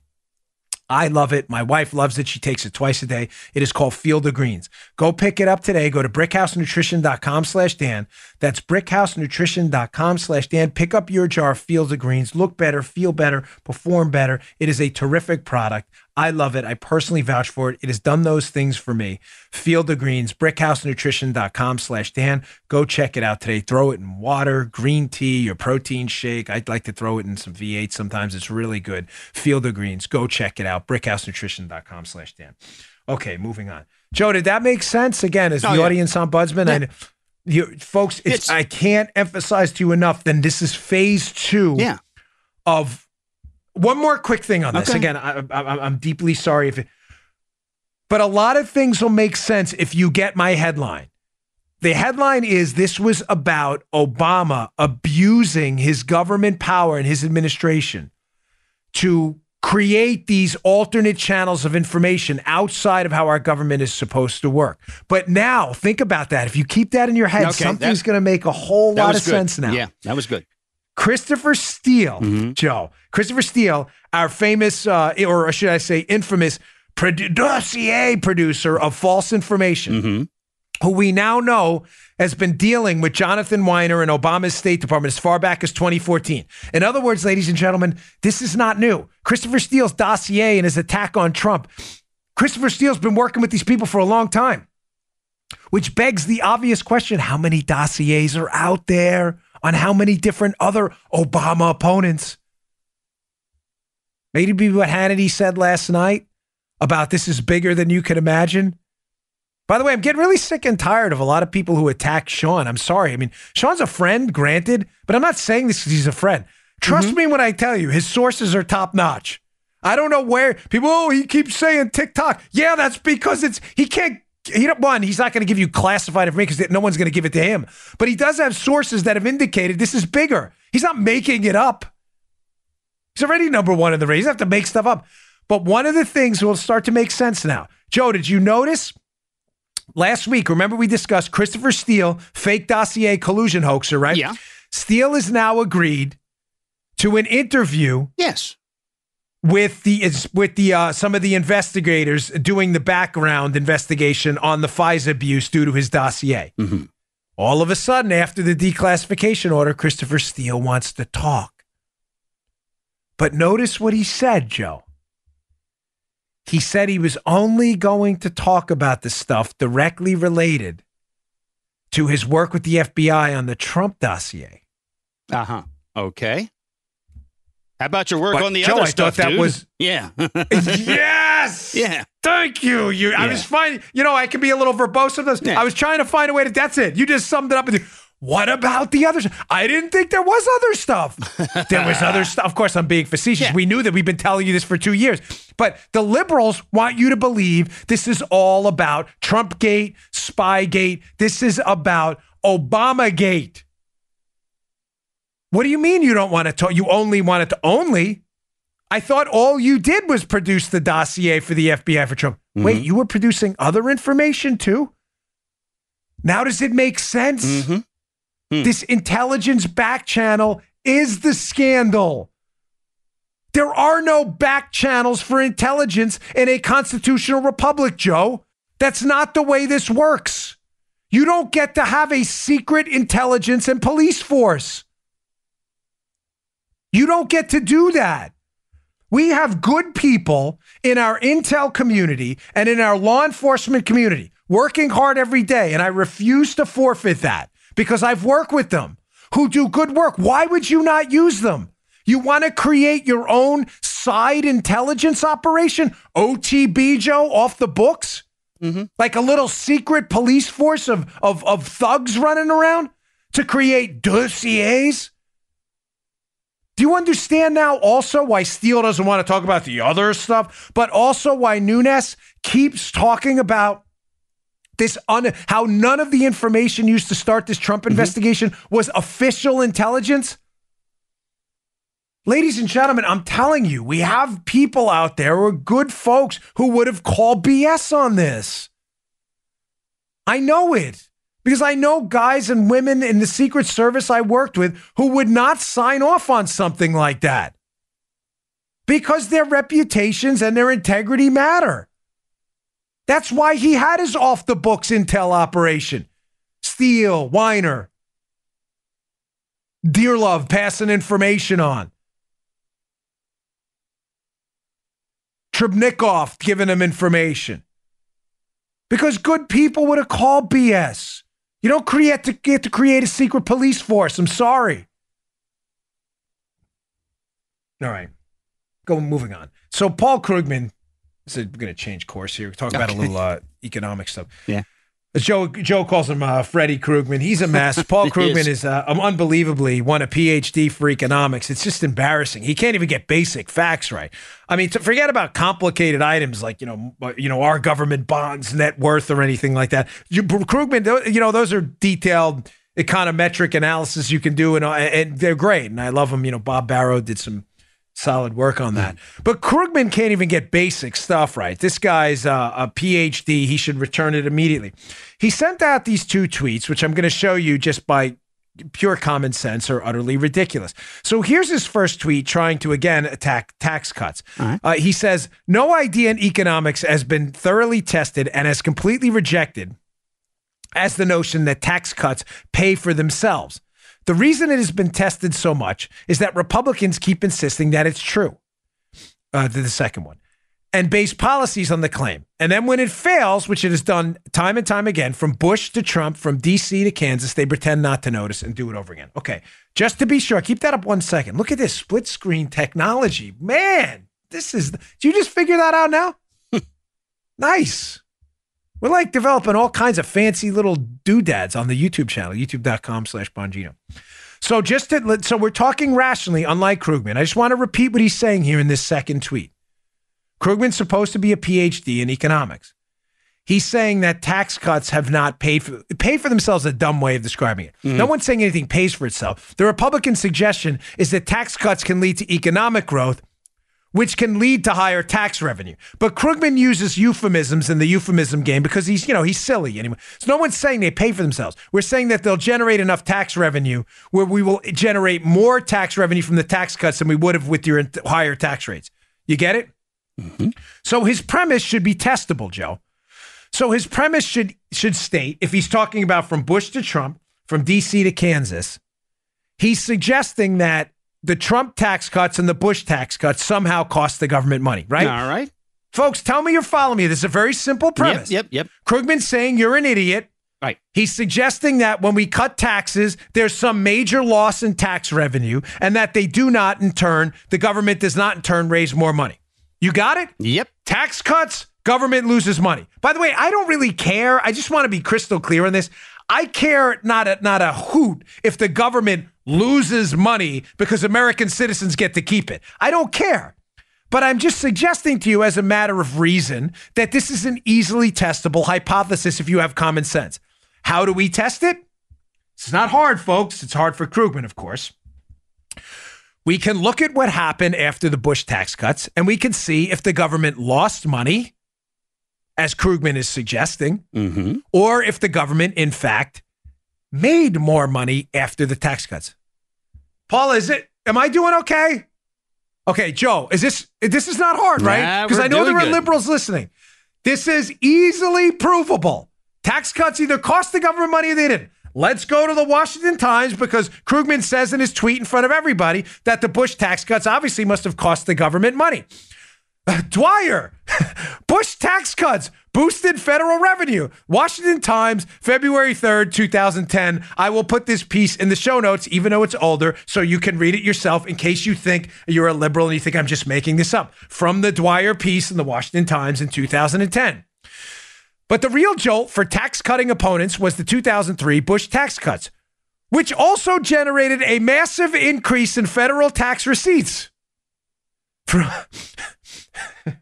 I love it. My wife loves it. She takes it twice a day. It is called Field of Greens. Go pick it up today. Go to brickhousenutrition.com slash Dan. That's brickhousenutrition.com slash Dan. Pick up your jar of Field of Greens. Look better, feel better, perform better. It is a terrific product. I love it. I personally vouch for it. It has done those things for me. Field of Greens, brickhousenutrition.com slash Dan. Go check it out today. Throw it in water, green tea, your protein shake. I'd like to throw it in some V8 sometimes. It's really good. Field of Greens. Go check it out. brickhousenutrition.com slash Dan. Okay, moving on. Joe, did that make sense? Again, as Oh, the yeah. audience ombudsman, Yeah. and you folks, it's, It's- I can't emphasize to you enough. Then this is phase two Yeah. of one more quick thing on this. Okay. Again, I, I'm deeply sorry if it, but a lot of things will make sense if you get my headline. The headline is this was about Obama abusing his government power and his administration to create these alternate channels of information outside of how our government is supposed to work. But now, think about that. If you keep that in your head, Okay, something's going to make a whole lot of good. sense now. Yeah, that was good. Christopher Steele, Mm-hmm. Joe. Christopher Steele, our famous, uh, or should I say, infamous produ- dossier producer of false information, Mm-hmm. who we now know has been dealing with Jonathan Winer and Obama's State Department as far back as 2014. In other words, ladies and gentlemen, this is not new. Christopher Steele's dossier and his attack on Trump. Christopher Steele's been working with these people for a long time, which begs the obvious question how many dossiers are out there on how many different other Obama opponents? Maybe what Hannity said last night about this is bigger than you can imagine. By the way, I'm getting really sick and tired of a lot of people who attack Sean. I'm sorry. I mean, Sean's a friend, granted, but I'm not saying this because he's a friend. Trust mm-hmm. me when I tell you, his sources are top notch. I don't know where people. Oh, he keeps saying TikTok. Yeah, that's because it's he can't. He don't, one, he's not going to give you classified information because no one's going to give it to him. But he does have sources that have indicated this is bigger. He's not making it up. He's already number one in the race. He doesn't have to make stuff up. But one of the things will start to make sense now. Joe, did you notice last week? Remember we discussed Christopher Steele, fake dossier collusion hoaxer, right? Yeah. Steele has now agreed to an interview Yes. With the with the uh, some of the investigators doing the background investigation on the FISA abuse due to his dossier. All of a sudden, after the declassification order, Christopher Steele wants to talk. But notice what he said, Joe. He said he was only going to talk about the stuff directly related to his work with the FBI on the Trump dossier. Uh huh. Okay. How about your work But, on the Joe, other I stuff, thought that dude? was- Yeah. yes. yeah. Thank you. You. I was finding. You know, I can be a little verbose sometimes. Yeah. I was trying to find a way to. That's it. You just summed it up. And what about the others? I didn't think there was other stuff. there was other stuff. Of course, I'm being facetious. Yeah. We knew that we've been telling you this for two years. But the liberals want you to believe this is all about Trumpgate, Spygate. This is about Obamagate. What do you mean you don't want to talk? You only want it to only? I thought all you did was produce the dossier for the FBI for Trump. Mm-hmm. Wait, you were producing other information too? Now does it make sense? Mm-hmm. Hmm. This intelligence back channel is the scandal. There are no back channels for intelligence in a constitutional republic, Joe. That's not the way this works. You don't get to have a secret intelligence and police force. You don't get to do that. We have good people in our intel community and in our law enforcement community working hard every day. And I refuse to forfeit that because I've worked with them who do good work. Why would you not use them? You want to create your own side intelligence operation, OTB Joe, off the books? Mm-hmm. Like a little secret police force of, of, of thugs running around to create dossiers? Do you understand now also why Steele doesn't want to talk about the other stuff, but also why Nunes keeps talking about this un- how none of the information used to start this Trump mm-hmm. investigation was official intelligence? Ladies and gentlemen, I'm telling you, we have people out there who are good folks who would have called BS on this. I know it because I know guys and women in the Secret Service I worked with who would not sign off on something like that because their reputations and their integrity matter. That's why he had his off the books intel operation. Steele, Winer, Dearlove passing information on. Trubnikov giving him information. Because good people would have called BS. You don't create to get to create a secret police force. I'm sorry. All right. Go moving on. So Paul Krugman we're going to change course here. Talk about a little uh, economic stuff. Yeah. Joe Joe calls him uh, Freddie Krugman. He's a mess. Paul Krugman is. is, uh, unbelievably won a PhD for economics. It's just embarrassing. He can't even get basic facts right. I mean, to forget about complicated items like you know uh, you know our government bonds net worth or anything like that. You, Krugman, you know those are detailed econometric analysis you can do, and uh, and they're great. And I love them. You know, Bob Barro did some solid work on that. But Krugman can't even get basic stuff right. This guy's uh, a PhD. He should return it immediately. He sent out these two tweets, which I'm going to show you just by pure common sense are utterly ridiculous. So here's his first tweet trying to again attack tax cuts. Uh, he says, No idea in economics has been thoroughly tested and has completely rejected as the notion that tax cuts pay for themselves. The reason it has been tested so much is that Republicans keep insisting that it's true. Uh, the, the second one. And base policies on the claim. And then when it fails, which it has done time and time again, from Bush to Trump, from DC to Kansas, they pretend not to notice and do it over again. Okay, just to be sure, keep that up one second. Look at this split screen technology. Man, this is, did you just figure that out now? nice. We're like developing all kinds of fancy little doodads on the YouTube channel, youtube.com slash Bongino. So just to, so we're talking rationally, unlike Krugman. I just want to repeat what he's saying here in this second tweet. Krugman's supposed to be a PhD in economics. He's saying that tax cuts have not paid for pay for themselves. A dumb way of describing it. Mm-hmm. No one's saying anything pays for itself. The Republican suggestion is that tax cuts can lead to economic growth, which can lead to higher tax revenue. But Krugman uses euphemisms in the euphemism game because he's, you know, he's silly anyway. So no one's saying they pay for themselves. We're saying that they'll generate enough tax revenue where we will generate more tax revenue from the tax cuts than we would have with your higher tax rates. You get it? Mm-hmm. So his premise should be testable, Joe. So his premise should should state if he's talking about from Bush to Trump, from DC to Kansas, he's suggesting that the Trump tax cuts and the Bush tax cuts somehow cost the government money, right? All right. Folks, tell me you're following me. This is a very simple premise. Yep, yep, yep. Krugman's saying you're an idiot. Right. He's suggesting that when we cut taxes, there's some major loss in tax revenue and that they do not, in turn, the government does not, in turn, raise more money. You got it? Yep. Tax cuts, government loses money. By the way, I don't really care. I just want to be crystal clear on this. I care not a, not a hoot if the government loses money because American citizens get to keep it. I don't care. But I'm just suggesting to you, as a matter of reason, that this is an easily testable hypothesis if you have common sense. How do we test it? It's not hard, folks. It's hard for Krugman, of course. We can look at what happened after the Bush tax cuts and we can see if the government lost money, as Krugman is suggesting, Mm-hmm. or if the government, in fact, made more money after the tax cuts. Paul, is it? Am I doing okay? Okay, Joe, is this this is not hard, right? Because we're I know there are good. liberals listening. This is easily provable. Tax cuts either cost the government money or they didn't. Let's go to the Washington Times because Krugman says in his tweet in front of everybody that the Bush tax cuts obviously must have cost the government money. Uh, Dwyer, Bush tax cuts boosted federal revenue. Washington Times, February 3rd, 2010. I will put this piece in the show notes, even though it's older, so you can read it yourself in case you think you're a liberal and you think I'm just making this up. From the Dwyer piece in the Washington Times in 2010. But the real jolt for tax cutting opponents was the 2003 Bush tax cuts, which also generated a massive increase in federal tax receipts.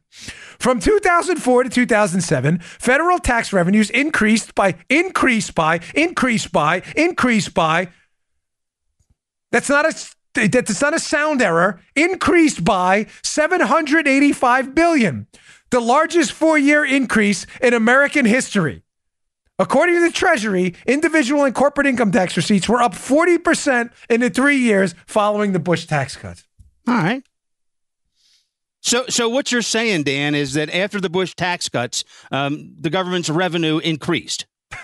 From, from 2004 to 2007, federal tax revenues increased by, increased by, increased by, increased by. That's not a that's not a sound error. Increased by 785 billion, the largest four-year increase in American history. According to the Treasury, individual and corporate income tax receipts were up 40% in the three years following the Bush tax cuts. All right. So, so what you're saying, Dan, is that after the Bush tax cuts, um, the government's revenue increased.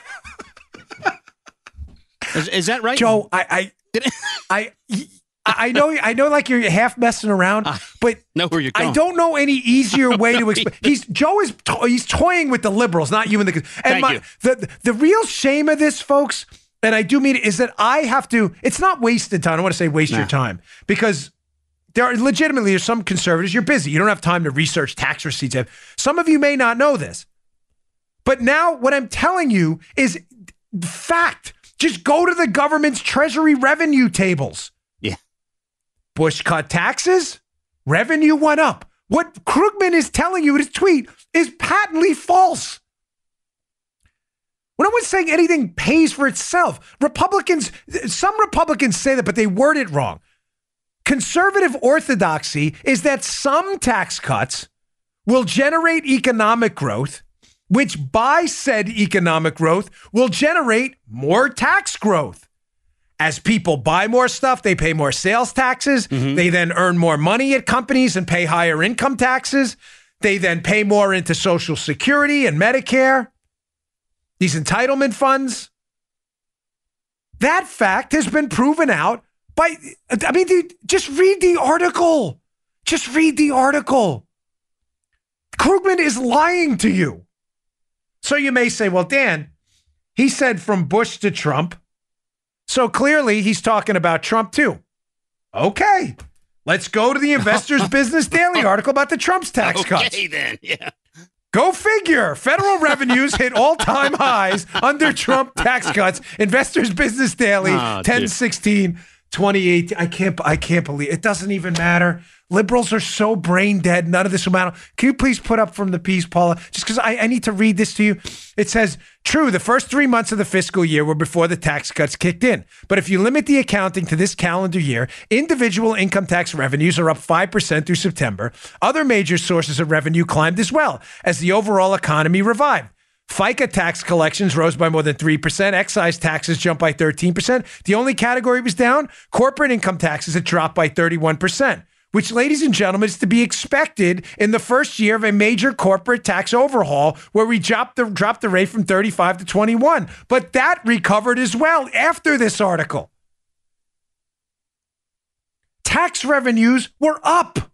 is, is that right, Joe, I, I, I, I know, I know, like you're half messing around, but know where you're going. I don't know any easier way to explain. He's Joe is to- he's toying with the liberals, not you and the. And Thank my, you. the the real shame of this, folks, and I do mean it, is that I have to. It's not wasted time. I don't want to say waste your time because there are legitimately there's some conservatives. You're busy. You don't have time to research tax receipts. Some of you may not know this, but now what I'm telling you is fact. Just go to the government's treasury revenue tables. Yeah. Bush cut taxes, revenue went up. What Krugman is telling you in his tweet is patently false. When no one's saying anything pays for itself. Republicans, some Republicans say that, but they word it wrong. Conservative orthodoxy is that some tax cuts will generate economic growth, which by said economic growth will generate more tax growth. As people buy more stuff, they pay more sales taxes. Mm-hmm. They then earn more money at companies and pay higher income taxes. They then pay more into Social Security and Medicare, these entitlement funds. That fact has been proven out by, I mean, dude, just read the article. Just read the article. Krugman is lying to you. So you may say, well, Dan, he said from Bush to Trump. So clearly he's talking about Trump too. Okay. Let's go to the Investors Business Daily article about the Trump's tax cuts. Okay, then. Yeah. Go figure. Federal revenues hit all time highs under Trump tax cuts. Investors Business Daily, Oh, dude. 10 16 2018. I can't I can't believe it doesn't even matter. Liberals are so brain dead. None of this will matter. Can you please put up from the piece, Paula? Just because I, I need to read this to you. It says, true, the first three months of the fiscal year were before the tax cuts kicked in. But if you limit the accounting to this calendar year, individual income tax revenues are up 5% through September. Other major sources of revenue climbed as well as the overall economy revived. FICA tax collections rose by more than 3%. Excise taxes jumped by 13%. The only category was down, corporate income taxes had dropped by 31%, which, ladies and gentlemen, is to be expected in the first year of a major corporate tax overhaul where we dropped the, dropped the rate from 35 to 21. But that recovered as well after this article. Tax revenues were up,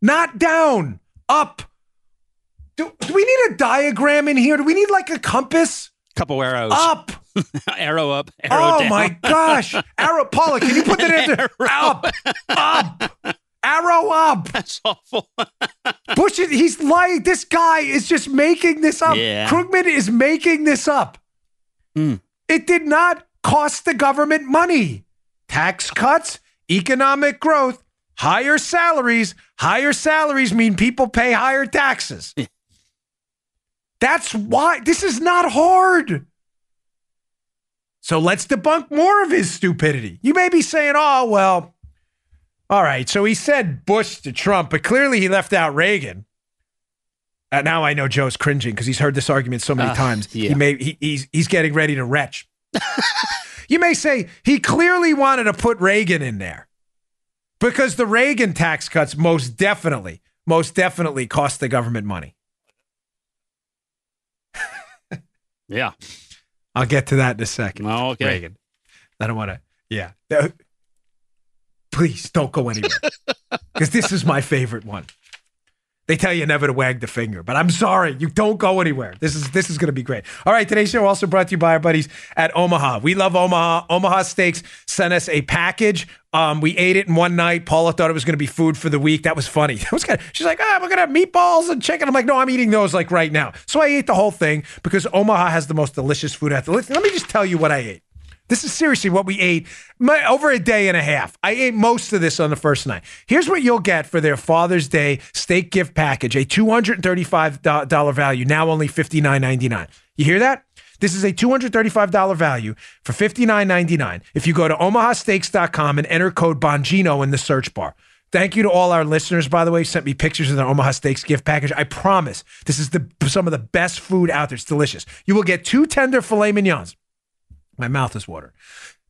not down, up. Do, do we need a diagram in here? Do we need like a compass? Couple arrows. Up. arrow up, arrow Oh down. my gosh. Arrow Paula, can you put that in there? Up. Up. Arrow up. That's awful. Bush is, he's lying. This guy is just making this up. Yeah. Krugman is making this up. Mm. It did not cost the government money. Tax cuts, economic growth, higher salaries. Higher salaries mean people pay higher taxes. That's why this is not hard. So let's debunk more of his stupidity. You may be saying, oh, well, all right. So he said Bush to Trump, but clearly he left out Reagan. Uh, now I know Joe's cringing because he's heard this argument so many Uh, times. yeah. He may he, he's he's getting ready to retch. you may say he clearly wanted to put Reagan in there because the Reagan tax cuts most definitely, most definitely cost the government money. Yeah. I'll get to that in a second. Oh, okay. Reagan. I don't want to. Yeah. Please don't go anywhere because this is my favorite one. They tell you never to wag the finger, but I'm sorry, you don't go anywhere. This is this is going to be great. All right, today's show also brought to you by our buddies at Omaha. We love Omaha. Omaha Steaks sent us a package. Um, we ate it in one night. Paula thought it was going to be food for the week. That was funny. That was kind of, she's like, ah, we're going to have meatballs and chicken. I'm like, no, I'm eating those like right now. So I ate the whole thing because Omaha has the most delicious food out there. Let let me just tell you what I ate. This is seriously what we ate my, over a day and a half. I ate most of this on the first night. Here's what you'll get for their Father's Day steak gift package a $235 value, now only $59.99. You hear that? This is a $235 value for $59.99 if you go to omahasteaks.com and enter code Bongino in the search bar. Thank you to all our listeners, by the way, sent me pictures of their Omaha Steaks gift package. I promise this is the some of the best food out there. It's delicious. You will get two tender filet mignons. My mouth is watering.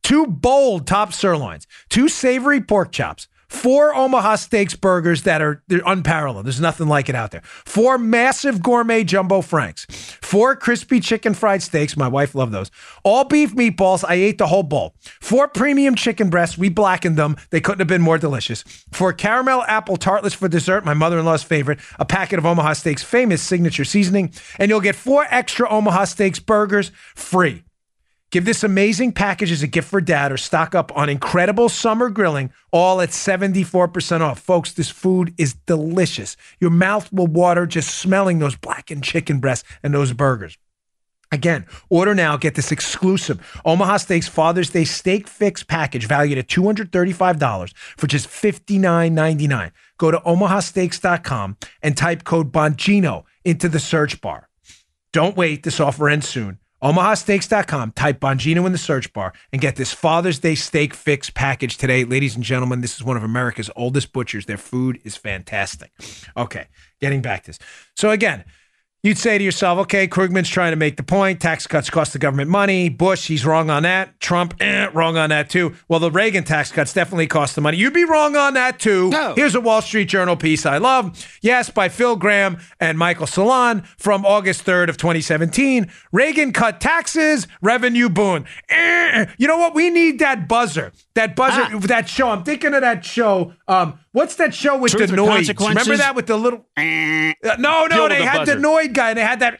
Two bold top sirloins, two savory pork chops, four Omaha Steaks burgers that are they're unparalleled. There's nothing like it out there. Four massive gourmet jumbo franks, four crispy chicken fried steaks. My wife loved those. All beef meatballs. I ate the whole bowl. Four premium chicken breasts. We blackened them. They couldn't have been more delicious. Four caramel apple tartlets for dessert. My mother-in-law's favorite. A packet of Omaha Steaks famous signature seasoning, and you'll get four extra Omaha Steaks burgers free. Give this amazing package as a gift for dad or stock up on incredible summer grilling, all at 74% off. Folks, this food is delicious. Your mouth will water just smelling those blackened chicken breasts and those burgers. Again, order now. Get this exclusive Omaha Steaks Father's Day Steak Fix package valued at $235 for just $59.99. Go to omahasteaks.com and type code Bongino into the search bar. Don't wait. This offer ends soon. omahasteaks.com. Type Bongino in the search bar and get this Father's Day Steak Fix package today. Ladies and gentlemen, this is one of America's oldest butchers. Their food is fantastic. Okay, getting back to this. So again, You'd say to yourself, okay, Krugman's trying to make the point. Tax cuts cost the government money. Bush, he's wrong on that. Trump, eh, wrong on that too. Well, the Reagan tax cuts definitely cost the money. You'd be wrong on that too. No. Here's a Wall Street Journal piece I love. Yes, by Phil Gramm and Michael Solon from August 3rd of 2017. Reagan cut taxes, revenue boon. Eh, you know what? We need that buzzer. That buzzer, Ah. that show. I'm thinking of that show. Um, what's that show with Truth the noise? Remember that with the little no, no, they the had the buzzer. Noid guy. They had that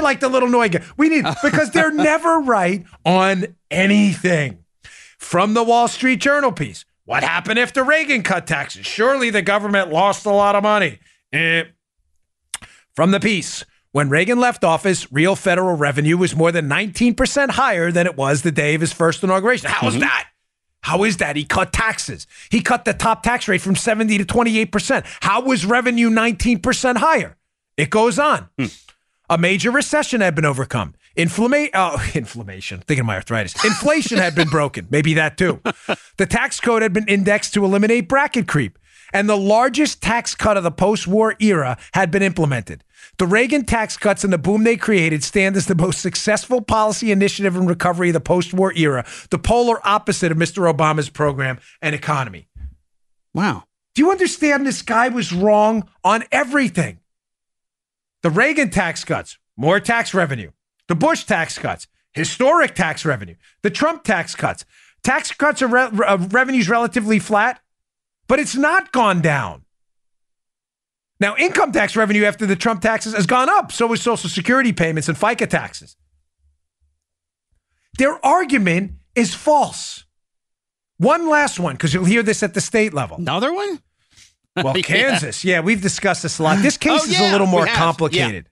like the little Noid guy. We need because they're never right on anything. From the Wall Street Journal piece, what happened after Reagan cut taxes? Surely the government lost a lot of money. Eh. From the piece, when Reagan left office, real federal revenue was more than 19% higher than it was the day of his first inauguration. How is that? How is that? He cut taxes. He cut the top tax rate from 70 to 28%. How was revenue 19% higher? It goes on. Hmm. A major recession had been overcome. Inflama- oh, inflammation. Thinking of my arthritis. Inflation had been broken. Maybe that too. The tax code had been indexed to eliminate bracket creep. And the largest tax cut of the post war era had been implemented. The Reagan tax cuts and the boom they created stand as the most successful policy initiative and recovery of the post war era, the polar opposite of Mr. Obama's program and economy. Wow. Do you understand this guy was wrong on everything? The Reagan tax cuts, more tax revenue. The Bush tax cuts, historic tax revenue. The Trump tax cuts, tax cuts are re- uh, revenues relatively flat, but it's not gone down. Now, income tax revenue after the Trump taxes has gone up. So is Social Security payments and FICA taxes. Their argument is false. One last one, because you'll hear this at the state level. Another one? Well, Kansas. Yeah, we've discussed this a lot. This case Oh, is yeah, a little more complicated.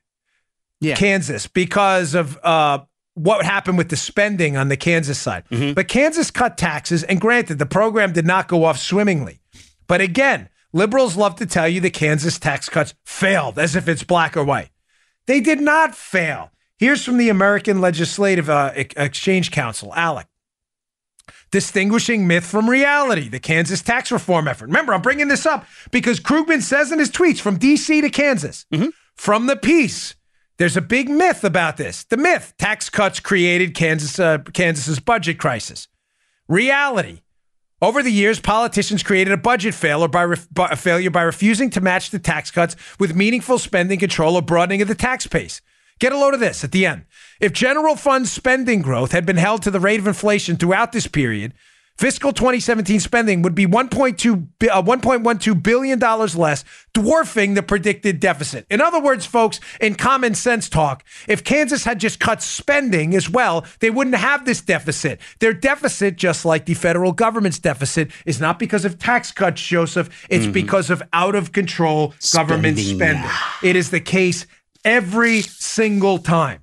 Yeah. Kansas, because of uh, what happened with the spending on the Kansas side. Mm-hmm. But Kansas cut taxes, and granted, the program did not go off swimmingly. But again, liberals love to tell you the Kansas tax cuts failed as if it's black or white. They did not fail. Here's from the American Legislative uh, Exchange Council, ALEC. Distinguishing myth from reality, the Kansas tax reform effort. Remember, I'm bringing this up because Krugman says in his tweets from DC to Kansas, from the piece, there's a big myth about this. The myth tax cuts created Kansas, uh, Kansas's budget crisis. Reality. Over the years, politicians created a budget failure by, ref- by failure by refusing to match the tax cuts with meaningful spending control or broadening of the tax base. Get a load of this at the end. If general fund spending growth had been held to the rate of inflation throughout this period, fiscal 2017 spending would be 1.2 uh, 1.12 billion dollars less, dwarfing the predicted deficit. In other words, folks, in common sense talk, if Kansas had just cut spending as well, they wouldn't have this deficit. Their deficit, just like the federal government's deficit, is not because of tax cuts, Joseph. It's because of out of control government Spending. spending. It is the case every single time.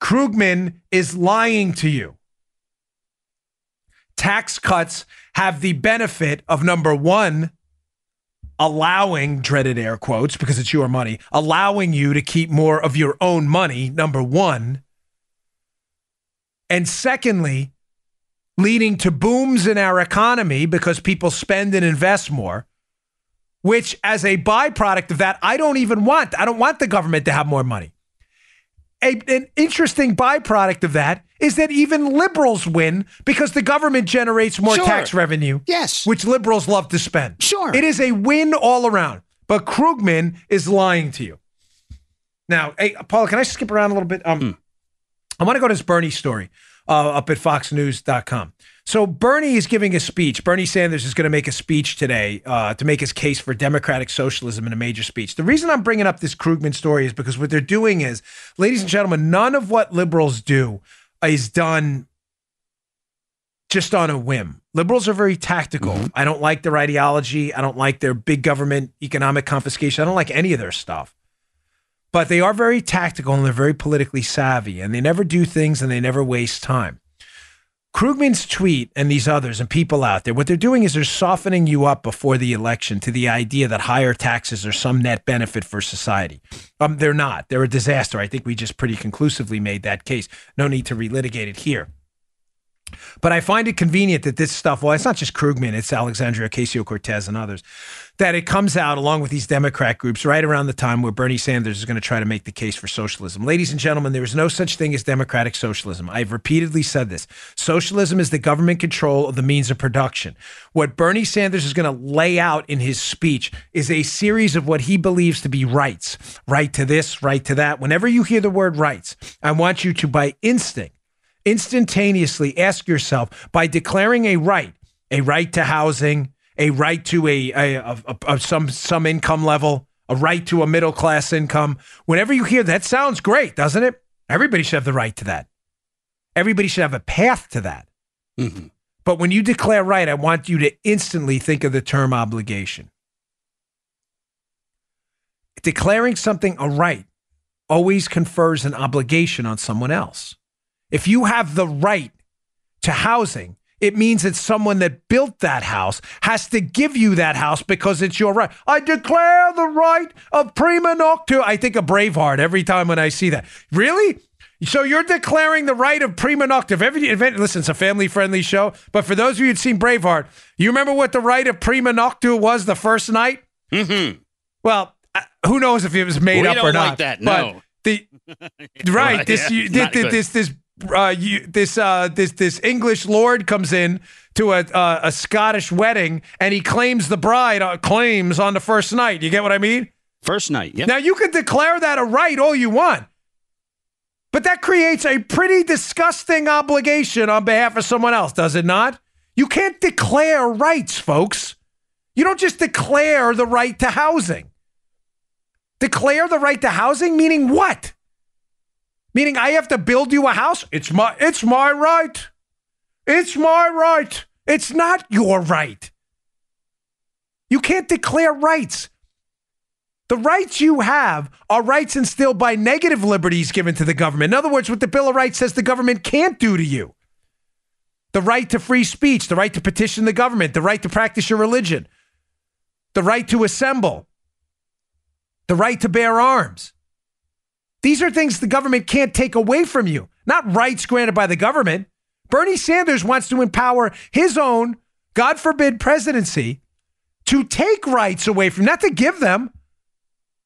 Krugman is lying to you. Tax cuts have the benefit of number one, allowing dreaded air quotes because it's your money, allowing you to keep more of your own money, number one. And secondly, leading to booms in our economy because people spend and invest more which as a byproduct of that, I don't even want. I don't want the government to have more money. A, an interesting byproduct of that is that even liberals win because the government generates more Sure. tax revenue, Yes. which liberals love to spend. Sure. It is a win all around. But Krugman is lying to you. Now, hey, Paula, can I skip around a little bit? Um, I want to go to this Bernie story. uh, up at foxnews.com. So Bernie is giving a speech. Bernie Sanders is going to make a speech today uh, to make his case for democratic socialism in a major speech. The reason I'm bringing up this Krugman story is because what they're doing is, ladies and gentlemen, none of what liberals do is done just on a whim. Liberals are very tactical. I don't like their ideology. I don't like their big government economic confiscation. I don't like any of their stuff. But they are very tactical and they're very politically savvy and they never do things and they never waste time. Krugman's tweet and these others and people out there, what they're doing is they're softening you up before the election to the idea that higher taxes are some net benefit for society. Um, they're not. They're a disaster. I think we just pretty conclusively made that case. No need to relitigate it here. But I find it convenient that this stuff, well, it's not just Krugman, it's Alexandria Ocasio Cortez and others, that it comes out along with these Democrat groups right around the time where Bernie Sanders is going to try to make the case for socialism. Ladies and gentlemen, there is no such thing as democratic socialism. I've repeatedly said this. Socialism is the government control of the means of production. What Bernie Sanders is going to lay out in his speech is a series of what he believes to be rights right to this, right to that. Whenever you hear the word rights, I want you to, by instinct, instantaneously ask yourself by declaring a right, a right to housing, a right to a, a, a, a- some some income level, a right to a middle class income. Whenever you hear that, sounds great, doesn't it? Everybody should have the right to that. Everybody should have a path to that. Mm-hmm. But when you declare right, I want you to instantly think of the term obligation. Declaring something a right always confers an obligation on someone else. If you have the right to housing, it means that someone that built that house has to give you that house because it's your right. I declare the right of prima noctua. I think of Braveheart every time when I see that. Really? So you're declaring the right of prima noctua. If every event, listen, it's a family-friendly show, but for those of you who'd seen Braveheart, you remember what the right of prima noctua was the first night? Mm-hmm. Well, who knows if it was made We up or not? like that, But no. the right, this Yeah, you, this, this this uh, you, this uh, this this English lord comes in to a uh, a Scottish wedding and he claims the bride uh, claims on the first night. You get what I mean? First night. Yep. Now you can declare that a right all you want. But that creates a pretty disgusting obligation on behalf of someone else, does it not? You can't declare rights, folks. You don't just declare the right to housing. Declare the right to housing meaning what? Meaning I have to build you a house? It's my it's my right. It's my right. It's not your right. You can't declare rights. The rights you have are rights instilled by negative liberties given to the government. In other words, what the Bill of Rights says the government can't do to you. The right to free speech, the right to petition the government, the right to practice your religion, the right to assemble, the right to bear arms. These are things the government can't take away from you, not rights granted by the government. Bernie Sanders wants to empower his own, God forbid, presidency to take rights away from, not to give them.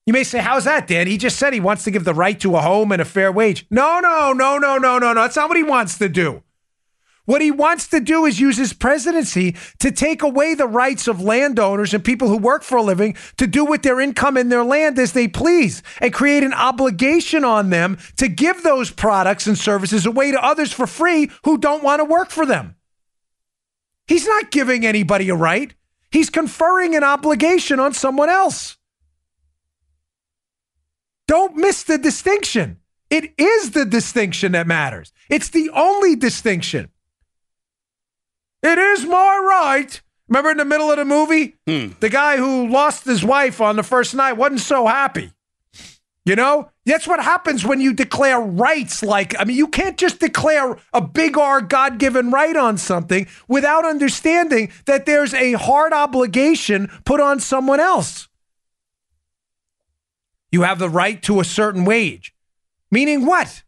You may say, How's that, Dan? He just said he wants to give the right to a home and a fair wage. No, no, no, no, no, no, no. That's not what he wants to do. What he wants to do is use his presidency to take away the rights of landowners and people who work for a living to do with their income and their land as they please and create an obligation on them to give those products and services away to others for free who don't want to work for them. He's not giving anybody a right, he's conferring an obligation on someone else. Don't miss the distinction. It is the distinction that matters. It's the only distinction. It is my right. Remember in the middle of the movie? Hmm. The guy who lost his wife on the first night wasn't so happy. You know, that's what happens when you declare rights. Like, I mean, you can't just declare a big R God given right on something without understanding that there's a hard obligation put on someone else. You have the right to a certain wage. Meaning what?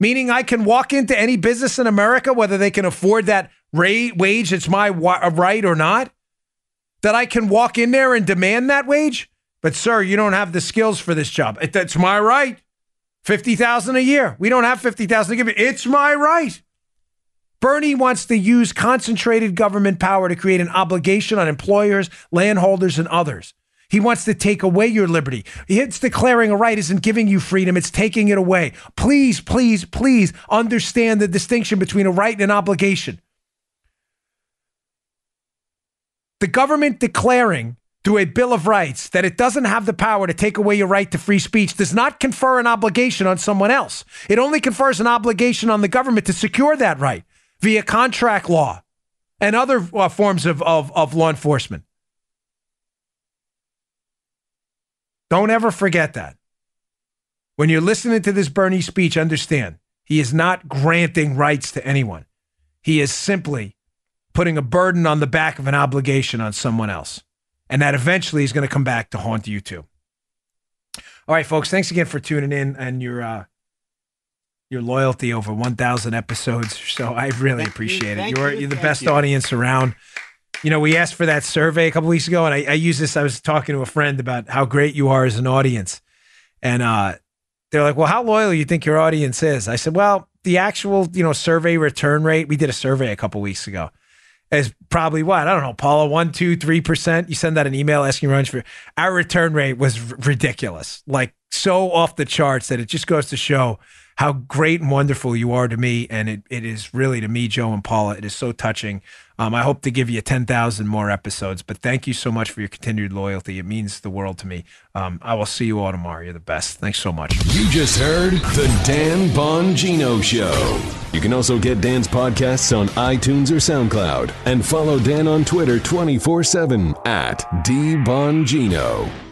Meaning I can walk into any business in America, whether they can afford that wage that's my wa- uh, right or not, that I can walk in there and demand that wage. But sir, you don't have the skills for this job. It- That's my right. Fifty thousand a year. We don't have fifty thousand to give you. It's my right. Bernie wants to use concentrated government power to create an obligation on employers, landholders, and others. He wants to take away your liberty. It's declaring a right isn't giving you freedom, it's taking it away. Please, please, please understand the distinction between a right and an obligation. The government declaring through a Bill of Rights that it doesn't have the power to take away your right to free speech does not confer an obligation on someone else. It only confers an obligation on the government to secure that right via contract law and other uh, forms of, of, of law enforcement. Don't ever forget that. When you're listening to this Bernie speech, understand he is not granting rights to anyone. He is simply putting a burden on the back of an obligation on someone else. And that eventually is going to come back to haunt you too. All right, folks, thanks again for tuning in and your uh, your loyalty over 1,000 episodes. So I really Thank appreciate you, it. You're, you, you're the best you. audience around. You know, we asked for that survey a couple weeks ago, and I, I used this. I was talking to a friend about how great you are as an audience. And uh, they're like, well, how loyal do you think your audience is? I said, well, the actual, you know, survey return rate, we did a survey a couple weeks ago, is probably what? I don't know, Paula, one, two, three percent. You send that an email asking for our return rate was r- ridiculous, like so off the charts that it just goes to show how great and wonderful you are to me. And it, it is really to me, Joe and Paula, it is so touching. Um, I hope to give you 10,000 more episodes, but thank you so much for your continued loyalty. It means the world to me. Um, I will see you all tomorrow. You're the best. Thanks so much. You just heard the Dan Bongino Show. You can also get Dan's podcasts on iTunes or SoundCloud and follow Dan on Twitter 24 7 at DBongino.